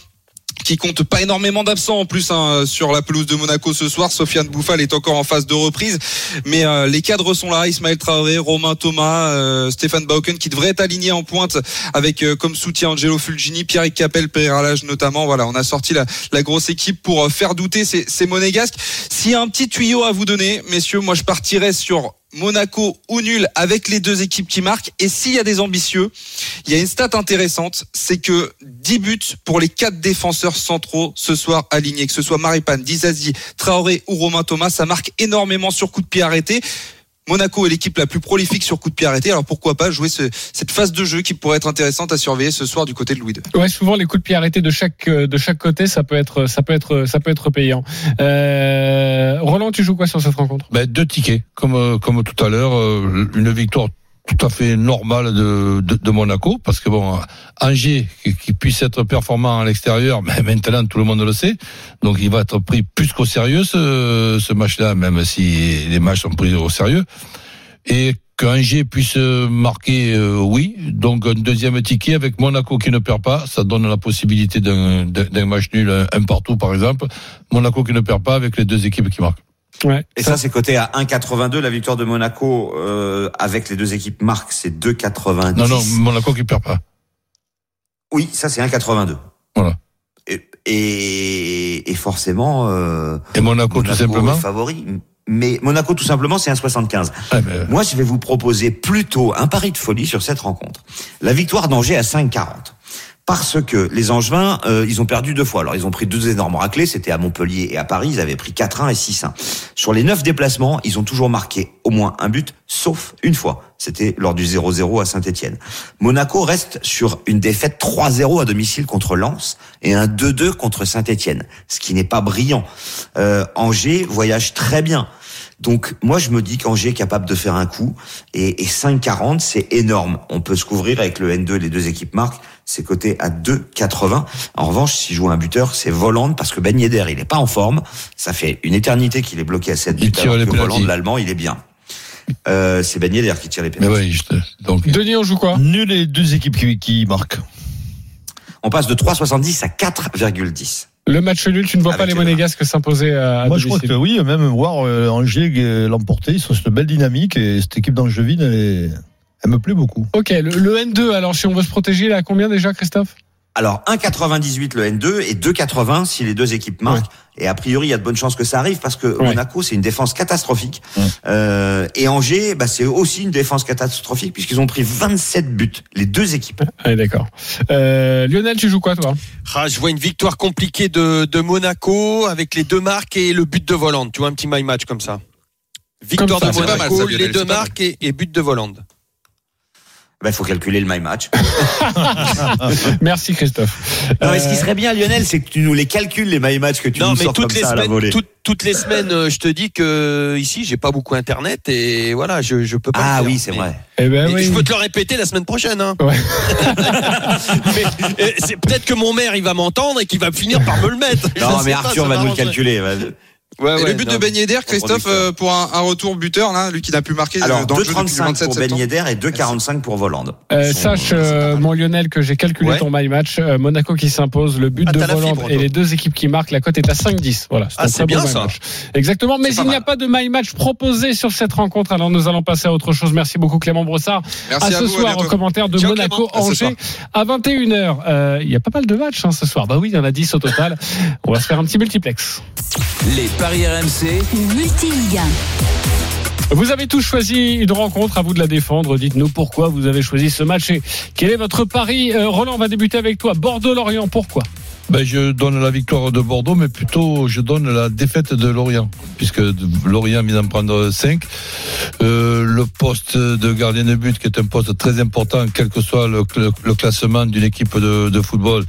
qui compte pas énormément d'absents en plus hein, sur la pelouse de Monaco ce soir. Sofiane Bouffal est encore en phase de reprise, mais euh, les cadres sont là. Ismaël Traoré, Romain Thomas, euh, Stéphane Bauken qui devrait être aligné en pointe avec euh, comme soutien Angelo Fulgini, Pierre Capel, Pereira Lage notamment. Voilà, on a sorti la, la grosse équipe pour euh, faire douter ces, ces monégasques. S'il y a un petit tuyau à vous donner, messieurs, moi je partirais sur Monaco ou nul avec les deux équipes qui marquent. Et s'il y a des ambitieux, il y a une stat intéressante, c'est que 10 buts pour les quatre défenseurs centraux ce soir alignés, que ce soit Maripane, Dizazi, Traoré ou Romain Thomas, ça marque énormément sur coup de pied arrêté. Monaco est l'équipe la plus prolifique sur coup de pied arrêté, alors pourquoi pas jouer ce- cette phase de jeu qui pourrait être intéressante à surveiller ce soir du côté de Louis II. Ouais, souvent les coups de pied arrêtés de chaque euh, de chaque côté, ça peut être ça peut être ça peut être payant. Euh, Roland, tu joues quoi sur cette rencontre? Ben, deux tickets, comme, euh, comme tout à l'heure, euh, une victoire tout à fait normale de, Monaco, parce que bon, Angers, qui, qui puisse être performant à l'extérieur, mais maintenant tout le monde le sait, donc il va être pris plus qu'au sérieux ce, match-là, même si les matchs sont pris au sérieux. Et que Angers puisse marquer, euh, oui. Donc un deuxième ticket avec Monaco qui ne perd pas, ça donne la possibilité d'un match nul, un partout par exemple. Monaco qui ne perd pas avec les deux équipes qui marquent. Ouais. Et ça, c'est coté à 1,82. La victoire de Monaco euh, avec les deux équipes marques, c'est 2,90. Non, non, Monaco qui perd pas. Oui, ça c'est 1,82. Voilà. Et, et, et forcément. Euh, Et Monaco, tout simplement favori. Mais Monaco tout simplement c'est 1,75. Ah, ben, Moi, je vais vous proposer plutôt un pari de folie sur cette rencontre. La victoire d'Angers à 5,40. Parce que les Angevins, euh, ils ont perdu deux fois. Alors, ils ont pris deux énormes raclés. C'était à Montpellier et à Paris. Ils avaient pris 4-1 et 6-1. Sur les neuf déplacements, ils ont toujours marqué au moins un but, sauf une fois. C'était lors du 0-0 à Saint-Etienne. Monaco reste sur une défaite 3-0 à domicile contre Lens et un 2-2 contre Saint-Etienne. Ce qui n'est pas brillant. Euh, Angers voyage très bien. Donc moi je me dis qu'Angers est capable de faire un coup et, et 5,40 c'est énorme. On peut se couvrir avec le N2 les deux équipes marquent. C'est coté à 2,80. En revanche, si je joue un buteur, c'est Volande parce que Ben Yedder, il est pas en forme. Ça fait une éternité qu'il est bloqué à 7 buts. tire alors les que. Volande, l'allemand, il est bien. Euh, c'est Ben Yedder qui tire les mais pénaltys. oui, juste. Donc, Denis, on joue quoi? Nul les deux équipes qui, qui marquent. On passe de 3,70 à 4,10. Le match nul, tu ne vois Avec pas les monégasques s'imposer à, Moi, je crois que oui, même voir euh, Angers euh, l'emporter, ils sont sur une belle dynamique et cette équipe d'Angevine, elle, est- elle me plaît beaucoup. Ok, le, le N2, alors si on veut se protéger, il est à combien déjà, Christophe? Alors 1,98 le N2 et 2,80 si les deux équipes marquent. Et a priori, il y a de bonnes chances que ça arrive parce que Ouais. Monaco, c'est une défense catastrophique. Ouais. Euh, et Angers, bah, c'est aussi une défense catastrophique puisqu'ils ont pris 27 buts, les deux équipes. Allez, d'accord. Euh, Lionel, tu joues quoi, toi? Ah, je vois une victoire compliquée de, de Monaco avec les deux marques et le but de Volande. Tu vois, un petit my match comme ça. Victoire Comme ça, de mal, Monaco, ça, Lionel, les deux marques et, et but de Volande. Il faut calculer le my match. Merci, Christophe. Non, mais ce Euh, qui serait bien, Lionel, c'est que tu nous les calcules, les my match que tu non, nous mais sors toutes comme les ça à la semaines, volée. toutes, toutes les semaines, euh, je te dis que ici, j'ai pas beaucoup internet et voilà, je, je peux pas. Ah le faire. oui, c'est Mais- vrai. eh ben oui. Je peux te le répéter la semaine prochaine. Hein. Ouais. mais euh, c'est peut-être que mon maire il va m'entendre et qu'il va finir par me le mettre. Non, mais Arthur va nous le calculer. Ouais, le but non. de Ben Yedder, Christophe, euh, pour un, un retour buteur, là, lui qui n'a plus marqué euh, Alors, dans le jeu depuis le 2,35 27 pour Ben. Yedder et 2,45 pour Volande. Euh, sache, c'est euh, mon Lionel, que j'ai calculé Ouais. ton my match. Euh, Monaco qui s'impose, le but Ah, de Voland fibre, et les deux équipes qui marquent. La cote est à 5-10. Voilà. Ah, un c'est très bien, ça. match. Exactement. Mais C'est il n'y a pas de my match proposé sur cette rencontre. Alors nous allons passer à autre chose. Merci beaucoup, Clément Brossard. Merci à à ce vous, soir, au commentaire de Ciao, Monaco Clément. À ce Angers à 21h. Euh, Il y a pas mal de matchs hein, ce soir. Bah oui, il y en a 10 au total. On va se faire un petit multiplex. Les paris RMC, Multiliga. Vous avez tous choisi une rencontre, à vous de la défendre. Dites-nous pourquoi vous avez choisi ce match et quel est votre pari? Euh, Roland, on va débuter avec toi. Bordeaux-Lorient, pourquoi? Ben, je donne la victoire de Bordeaux, mais plutôt je donne la défaite de Lorient, puisque Lorient vient d'en prendre 5. Euh, le poste de gardien de but, qui est un poste très important, quel que soit le, classement d'une équipe de, football,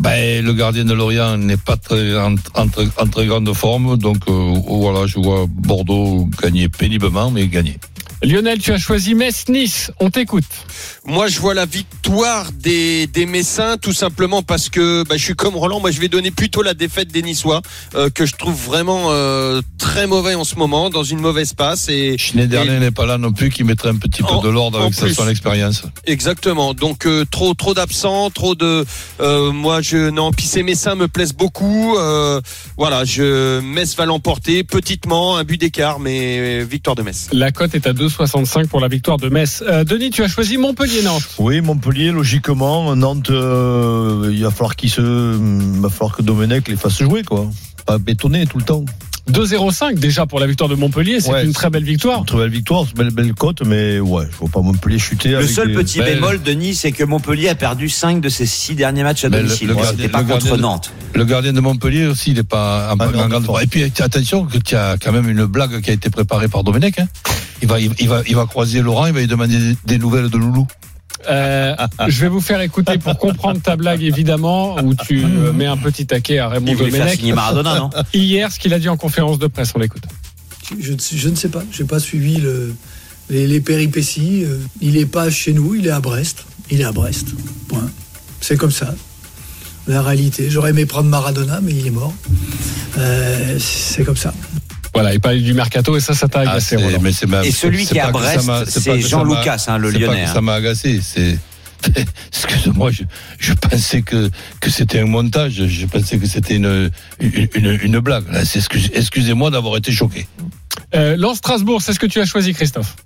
ben, le gardien de Lorient n'est pas en, en très- en très grande forme. Donc euh, voilà, je vois Bordeaux gagner péniblement, mais gagner. Lionel, tu as choisi Metz-Nice. On t'écoute. Moi, je vois la victoire des, des Messins, tout simplement parce que bah, je suis comme Roland. Moi, je vais donner plutôt la défaite des Niçois, euh, que je trouve vraiment euh, très mauvais en ce moment, dans une mauvaise passe. Et Schneiderlin et- n'est pas là non plus, qui mettrait un petit peu En- de l'ordre avec sa- plus. son expérience. exactement. Donc euh, trop, trop d'absents, trop de. euh, moi, je non. Puis ces Messins me plaisent beaucoup. Euh, voilà, je Metz va l'emporter petitement, un but d'écart, mais victoire de Metz. La cote est à 2,65 pour la victoire de Metz. Euh, Denis, tu as choisi Montpellier-Nantes. Oui, Montpellier, logiquement, Nantes, euh, il va falloir qu'il se, il va falloir que Domenech les fasse jouer, quoi. Pas bétonner tout le temps. 2,05 déjà pour la victoire de Montpellier. C'est Ouais, une très belle victoire. Une très belle victoire, c'est une belle, belle cote, mais ouais, je vois pas Montpellier chuter. Le avec seul petit bémol, Denis, c'est que Montpellier a perdu 5 de ses 6 derniers matchs à Mais domicile. le gardien- pas le contre gardien Nantes. Le gardien de Montpellier aussi, il n'est pas en, Ah en non, grande forme. Et puis attention que tu as quand même une blague qui a été préparée par Domenech. hein. Il va, il, il va, il va croiser Laurent, il va lui demander des, des nouvelles de Loulou. Euh, je vais vous faire écouter pour comprendre ta blague, évidemment, où tu euh, mets un petit taquet à Raymond Domenech. Maradona, non Hier, ce qu'il a dit en conférence de presse, on l'écoute. Je, je ne sais pas, je n'ai pas suivi le- les, les péripéties. Euh, Il n'est pas chez nous, il est à Brest. Il est à Brest. Point. C'est comme ça. La réalité. J'aurais aimé prendre Maradona, mais il est mort. Euh, c'est comme ça. Voilà, il parlait du mercato et ça, ça t'a Ah, agacé. mais c'est ma- Et celui c'est qui est à Brest, c'est Jean Lucas, hein, le c'est pas Lyonnais, que hein. ça m'a agacé. C'est excuse-moi, je, je pensais que que c'était un montage. Je pensais que c'était une, une une une blague. Là, c'est excuse- excusez-moi d'avoir été choqué. Euh, Lens Strasbourg, c'est ce que tu as choisi, Christophe.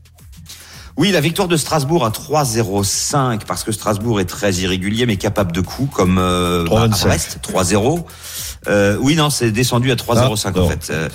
Oui, la victoire de Strasbourg à 3-0-5 parce que Strasbourg est très irrégulier mais capable de coups comme euh, bah, à 3-25. Brest 3-0. Euh, oui, non, c'est descendu à 3-0-5 Ah, en fait. Euh,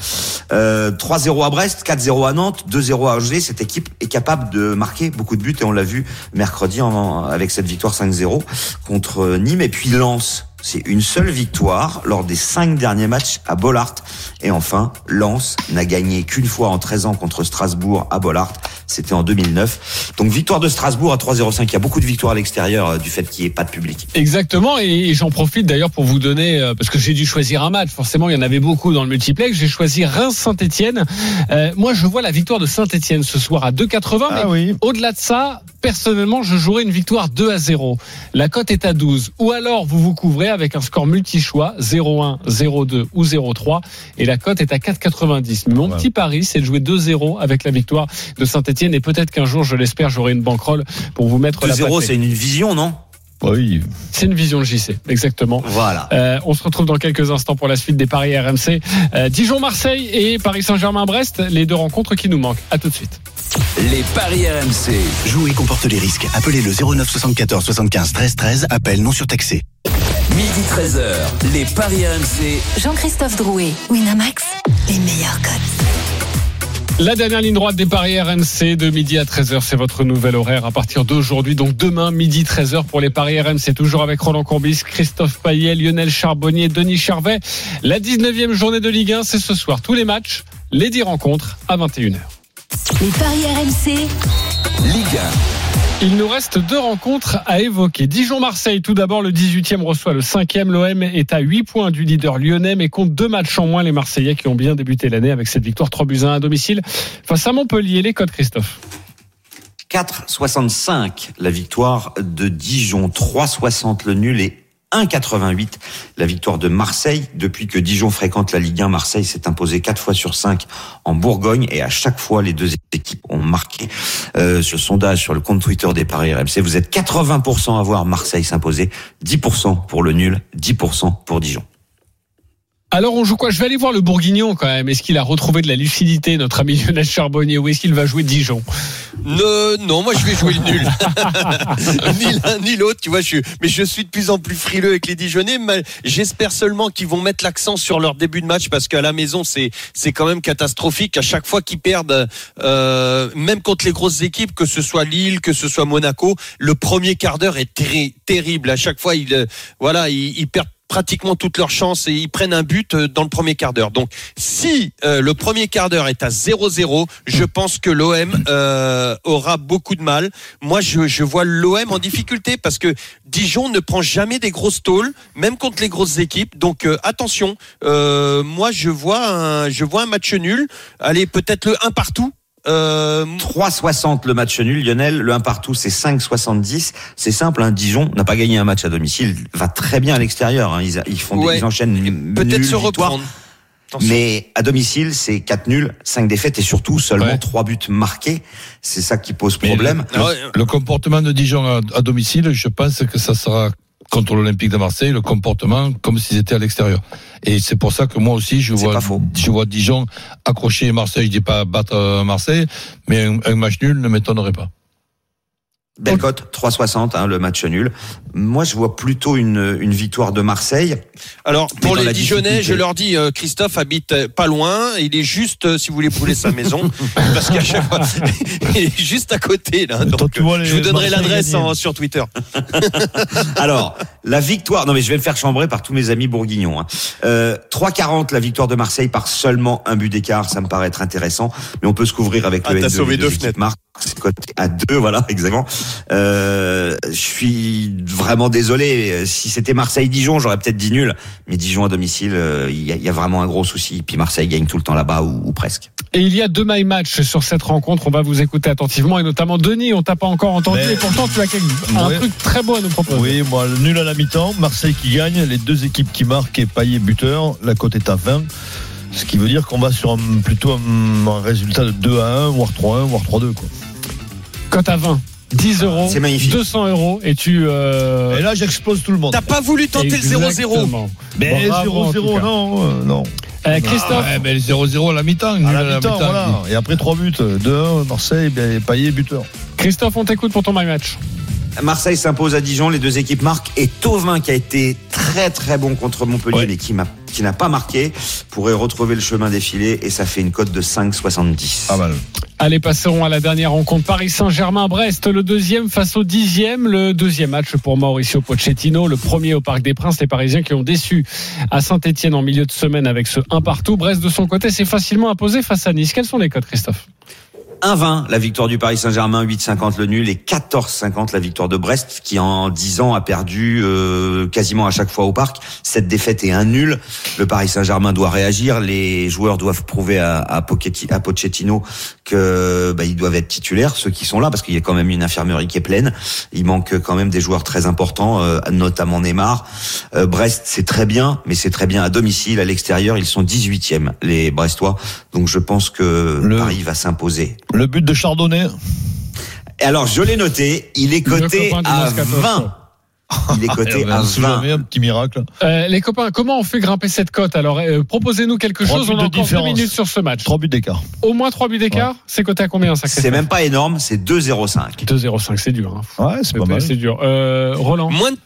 euh, 3-0 à Brest, 4-0 à Nantes, 2-0 à Angers. Cette équipe est capable de marquer beaucoup de buts et on l'a vu mercredi en- avec cette victoire 5-0 contre Nîmes et puis Lens. C'est une seule victoire lors des cinq derniers matchs à Bollard. Et enfin, Lens n'a gagné qu'une fois en 13 ans contre Strasbourg à Bollard. C'était en 2009. Donc victoire de Strasbourg à 3-0-5. Il y a beaucoup de victoires à l'extérieur euh, du fait qu'il n'y ait pas de public. Exactement, et j'en profite d'ailleurs pour vous donner, euh, parce que j'ai dû choisir un match, forcément il y en avait beaucoup dans le multiplex, j'ai choisi Reims-Saint-Etienne. moi je vois la victoire de Saint-Etienne ce soir à 2,80, mais Ah oui. au-delà de ça, personnellement je jouerais une victoire 2 à 0. La cote est à 12, ou alors vous vous couvrez avec un score multi-choix, 0-1, 0-2 ou 0-3, et la cote est à 4,90. Mais mon Ouais. petit pari c'est de jouer 2-0 avec la victoire de Saint-Etienne, et peut-être qu'un jour, je l'espère, j'aurai une banquerolle pour vous mettre la 2-0, pâtée. c'est une vision, non? Oui. C'est une vision de JC, exactement. Voilà. Euh, on se retrouve dans quelques instants pour la suite des paris RMC. Euh, Dijon-Marseille et Paris Saint-Germain-Brest, les deux rencontres qui nous manquent. À tout de suite. Les paris RMC. Jouer comporte les risques. Appelez le 09 74 75 13 13. Appel non surtaxé. Midi 13h. Les paris RMC. Jean-Christophe Drouet, Winamax, les meilleurs codes. La dernière ligne droite des paris RMC de midi à 13h, c'est votre nouvel horaire à partir d'aujourd'hui. Donc demain, midi 13h pour les paris RMC. Toujours avec Roland Courbis, Christophe Payet, Lionel Charbonnier, Denis Charvet. La 19e journée de Ligue 1, c'est ce soir. Tous les matchs, les 10 rencontres à 21h. Les paris RMC, Ligue 1. Il nous reste deux rencontres à évoquer. Dijon-Marseille, tout d'abord, le 18e reçoit le 5e. L'OM est à 8 points du leader lyonnais, mais compte deux matchs en moins les Marseillais qui ont bien débuté l'année avec cette victoire 3 buts à 1 à domicile face à Montpellier. Les codes, Christophe. 4,65 la victoire de Dijon, 3,60 le nul et 1,88 la victoire de Marseille. Depuis que Dijon fréquente la Ligue 1, Marseille s'est imposé 4 fois sur 5 en Bourgogne et à chaque fois les deux équipes ont marqué. Euh, ce sondage sur le compte Twitter des Paris RMC, vous êtes 80% à voir Marseille s'imposer, 10% pour le nul, 10% pour Dijon. Alors on joue quoi? Je vais aller voir le Bourguignon quand même. Est-ce qu'il a retrouvé de la lucidité, notre ami Lionel Charbonnier, ou est-ce qu'il va jouer Dijon? Ne- non, moi je vais jouer le nul. ni l'un ni l'autre, tu vois. Je suis, mais je suis de plus en plus frileux avec les Dijonais. mais J'espère seulement qu'ils vont mettre l'accent sur leur début de match parce qu'à la maison c'est c'est quand même catastrophique. À chaque fois qu'ils perdent, euh, même contre les grosses équipes, que ce soit Lille, que ce soit Monaco, le premier quart d'heure est terri- terrible. À chaque fois, ils euh, voilà, ils perdent pratiquement toutes leurs chances et ils prennent un but euh, dans le premier quart d'heure. Donc si euh, le premier quart d'heure est à 0-0, je pense que l'OM euh, aura beaucoup de mal. Moi, je, vois l'OM en difficulté parce que Dijon ne prend jamais des grosses tôles, même contre les grosses équipes. Donc attention, moi je vois un, je vois un match nul. Allez, peut-être le 1 partout. Euh, 3,60 le match nul, Lionel. Le 1 partout, c'est 5,70. C'est simple, hein, Dijon n'a pas gagné un match à domicile. Va très bien à l'extérieur. hein. Ils, ils font des- Ouais. ils enchaînent peut-être se reprendre. Attention. Mais à domicile, c'est 4 nuls, 5 défaites et surtout seulement Ouais. 3 buts marqués. C'est ça qui pose problème. Le, le comportement de Dijon à, à domicile, je pense que ça sera contre l'Olympique de Marseille, le comportement comme s'ils étaient à l'extérieur. Et c'est pour ça que moi aussi, je vois, je vois Dijon accrocher Marseille. Je dis pas battre euh, Marseille, mais un, un match nul ne m'étonnerait pas. Belle cote, 3,60 hein, le match nul. Moi, je vois plutôt une, une victoire de Marseille. Alors pour les Dijonais, je leur dis, euh, Christophe habite euh, pas loin. Il est juste, euh, si vous voulez brûler sa maison, parce qu'à chaque fois, il est juste à côté là. Donc, je vous donnerai l'adresse sur Twitter. Alors, la victoire. Non, mais je vais me faire chambrer par tous mes amis bourguignons. Hein. Euh, 3,40 la victoire de Marseille par seulement un but d'écart. Ça me paraît être intéressant. Mais on peut se couvrir avec Ah, le t'as N2, sauvé deux fenêtres. coté à deux, voilà, exactement. Euh, je suis vraiment désolé. Si c'était Marseille-Dijon, j'aurais peut-être dit nul. Mais Dijon à domicile, euh, il y, a, il y a vraiment un gros souci. Puis Marseille gagne tout le temps là-bas ou, ou presque. Et il y a deux my match sur cette rencontre. On va vous écouter attentivement et notamment Denis, on t'a pas encore entendu Mais- et pourtant tu as quelque- un Ouais. truc très beau à nous proposer. Oui, moi, le nul à la mi-temps, Marseille qui gagne, les deux équipes qui marquent et Payet buteur, la cote est à 20. Ce qui veut dire qu'on va sur un, plutôt un, un résultat de 2 à 1, voire 3 à 1, voire 3 à 2. Quoi. Cote à 20. 10 euros, C'est magnifique. 200 euros et tu. euh, Et là, j'explose tout le monde. T'as pas voulu tenter le 0-0 exactement. Mais Bravo, en tout 0-0, cas. non, euh, non. Euh, Christophe, Ouais, mais le 0-0 à la mi-temps. nul À la mi-temps, voilà. Et après 3 buts, 2-1, Marseille, bien, Payet, buteur. Christophe, on t'écoute pour ton my match. Marseille s'impose à Dijon, les deux équipes marquent et Tovin qui a été très très bon contre Montpellier Ouais. mais qui m'a qui n'a pas marqué pourrait retrouver le chemin défilé et ça fait une cote de 5,70. Pas mal. Allez, passerons à la dernière rencontre. Paris Saint-Germain-Brest, le deuxième face au dixième. Le deuxième match pour Mauricio Pochettino. Le premier au Parc des Princes. Les Parisiens qui ont déçu à Saint-Etienne en milieu de semaine avec ce 1 partout. Brest, de son côté, s'est facilement imposé face à Nice. Quels sont les codes, Christophe? 1,20 la victoire du Paris Saint-Germain, 8,50 le nul et 14,50 la victoire de Brest qui en 10 ans a perdu euh, quasiment à chaque fois au parc. Cette défaite et un nul. Le Paris Saint-Germain doit réagir. Les joueurs doivent prouver à, à, Pochetti- à Pochettino que bah, ils doivent être titulaires, ceux qui sont là, parce qu'il y a quand même une infirmerie qui est pleine. Il manque quand même des joueurs très importants, euh, notamment Neymar. Euh, Brest, c'est très bien, mais c'est très bien à domicile, à l'extérieur. Ils sont 18e, les Brestois. Donc je pense que Le- Paris va s'imposer. Le but de Chardonnay. Et Alors, je l'ai noté, il est coté à Moscato 20. Il est coté Eh ben, à on sait 20. jamais, un petit miracle. Euh, Les copains, comment on fait grimper cette cote Alors, euh, proposez-nous quelque Trois chose. buts On a de encore deux minutes sur ce match. 3 buts d'écart. Au moins 3 buts d'écart. C'est coté à combien, ça, C'est même pas énorme, c'est 2,05. 2,05, c'est dur. Hein. Ouais, c'est pas mal. C'est dur. Euh, Roland? Moins de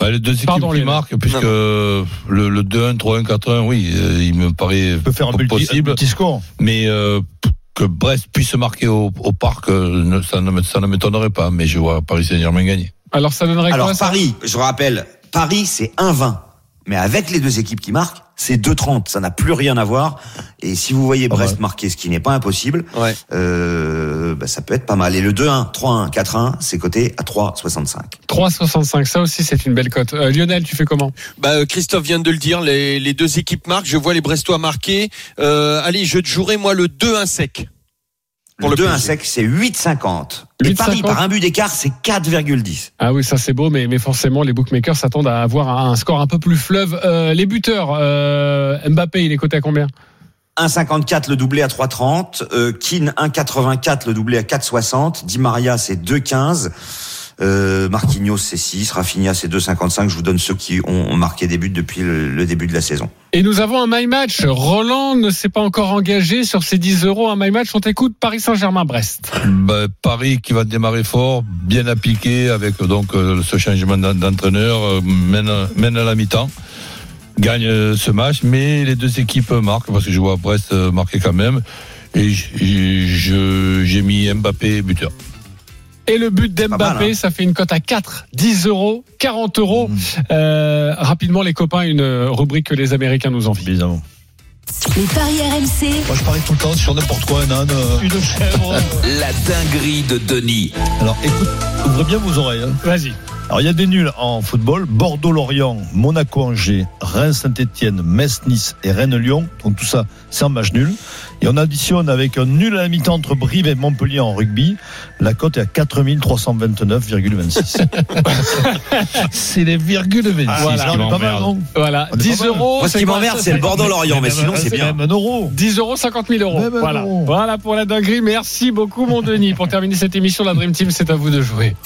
Bah, les deux équipes Pardon, qui marquent, puisque le, le 2-1, 3-1, 4-1, oui, euh, il me paraît peut faire un petit, un possible. petit score. Mais euh, que Brest puisse marquer au, au parc, euh, ça ne, me- ça ne m'étonnerait pas. Mais je vois Paris Saint-Germain gagner. Alors, ça donnerait Alors, quoi ça? Paris, je rappelle, Paris, c'est 1,20. Mais avec les deux équipes qui marquent, c'est 2,30. Ça n'a plus rien à voir. Et si vous voyez Brest ouais. marquer, ce qui n'est pas impossible, Ouais. euh, bah, ça peut être pas mal. Et le 2-1, 3-1, 4-1, c'est coté à 3,65. 3,65. Ça aussi, c'est une belle cote. Euh, Lionel, tu fais comment? Bah, euh, Christophe vient de le dire, les, les deux équipes marquent. Je vois les Brestois marquer. Euh, allez, je te jouerai moi le 2-1 sec. Pour le le 2-1 PSG. sec, c'est 8,50. Et 8,50. Paris, par un but d'écart, c'est 4,10. Ah oui, ça c'est beau, mais, mais forcément, les bookmakers s'attendent à avoir un, un score un peu plus fleuve. Euh, les buteurs, euh, Mbappé, il est coté à combien? 1,54 le doublé à 3,30. Euh, Keane 1,84 le doublé à 4,60. Di Maria c'est 2,15. Euh, Marquinhos c'est 6. Rafinha c'est 2,55. Je vous donne ceux qui ont marqué des buts depuis le, le début de la saison. Et nous avons un my match. Roland ne s'est pas encore engagé sur ces 10 euros. Un my match, on t'écoute Paris Saint-Germain-Brest. Bah, Paris qui va démarrer fort, bien appliqué avec donc euh, ce changement d'en- d'entraîneur, euh, mène, mène à la mi-temps, gagne ce match, mais les deux équipes marquent parce que je vois Brest marquer quand même. Et j'ai mis Mbappé buteur. Et le but d'Mbappé, hein. ça fait une cote à 4, 10 euros, 40 euros. Euh, rapidement, les copains, une rubrique que les Américains nous envient. Évidemment. Les paris RMC. Moi, je parie tout le temps sur n'importe quoi, un âne, euh, une chèvre. La dinguerie de Denis. Alors, écoute, ouvrez bien vos oreilles. hein. Vas-y. Alors, il y a des nuls en football. Bordeaux-Lorient, Monaco-Angers, Reims-Saint-Etienne, Metz-Nice et Rennes-Lyon. Donc, tout ça, c'est un match nul. Et on additionne avec un nul à la mi-temps entre Brive et Montpellier en rugby. La cote est à 4329,26. C'est les virgules 26 Voilà. qui on est pas mal, non Voilà, On est 10 pas mal. euros. Moi, ce qui m'emmerde, c'est le Bordeaux-Lorient, mais sinon, c'est C'est bien. même un euro. 10 euros, 50 000 euros. Même un Voilà. euro. voilà pour la dinguerie. Merci beaucoup, mon Denis. Pour terminer cette émission, la Dream Team, c'est à vous de jouer.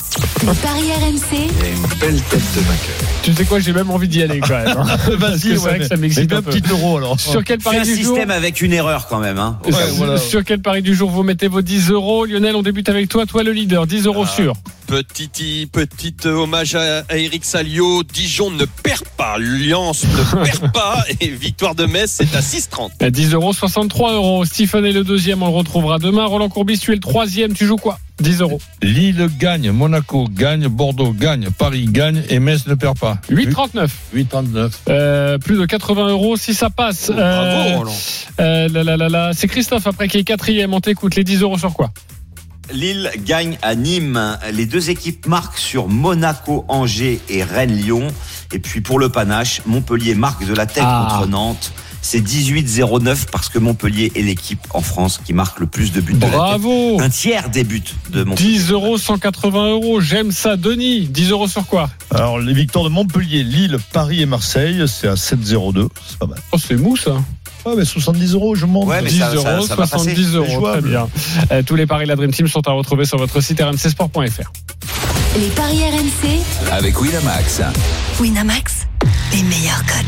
Les paris RMC. Une belle tête de vainqueur. Tu sais quoi, j'ai même envie d'y aller quand même. hein. Vas-y, c'est vrai ouais, que ça mais m'excite un petit euro alors. Sur quel Fais pari un du jour système avec une erreur quand même. Hein. Ouais, voilà. Sur quel pari du jour vous mettez vos 10 euros Lionel, on débute avec toi. Toi, le leader. 10 euros Ah. sûr. Petit, petit hommage à, à Eric Salio. Dijon ne perd pas. Lens ne perd pas. Et victoire de Metz, c'est à 6,30. À 10 euros, 63 euros. Stephen est le deuxième, on le retrouvera demain. Roland Courbis, tu es le troisième. Tu joues quoi? 10 euros. Lille gagne, Monaco gagne, Bordeaux gagne, Paris gagne et Metz ne perd pas. 8,39. 8,39. Euh, plus de 80 euros si ça passe. Bravo, Euh, Roland. euh, là, là, là, là. C'est Christophe après qui est quatrième. On t'écoute. Les 10 euros sur quoi? Lille gagne à Nîmes. Les deux équipes marquent sur Monaco, Angers et Rennes-Lyon. Et puis pour le panache, Montpellier marque de la tête Ah. contre Nantes. C'est 18-09 parce que Montpellier est l'équipe en France qui marque le plus de buts de la tête. Bravo Un tiers des buts de Montpellier. 10 euros, 180 euros. J'aime ça. Denis, 10 euros sur quoi? Alors, les victoires de Montpellier, Lille, Paris et Marseille, c'est à 7,02. C'est pas mal. Oh, c'est mou ça. Ouais, mais 70 euros, je monte. Ouais, mais 10 ça- ça- euros, ça va passer. 70 euros, très bien. Euh, tous les paris de la Dream Team sont à retrouver sur votre site rmcsport.fr. Les paris RMC, avec Winamax. Winamax, les meilleurs cotes.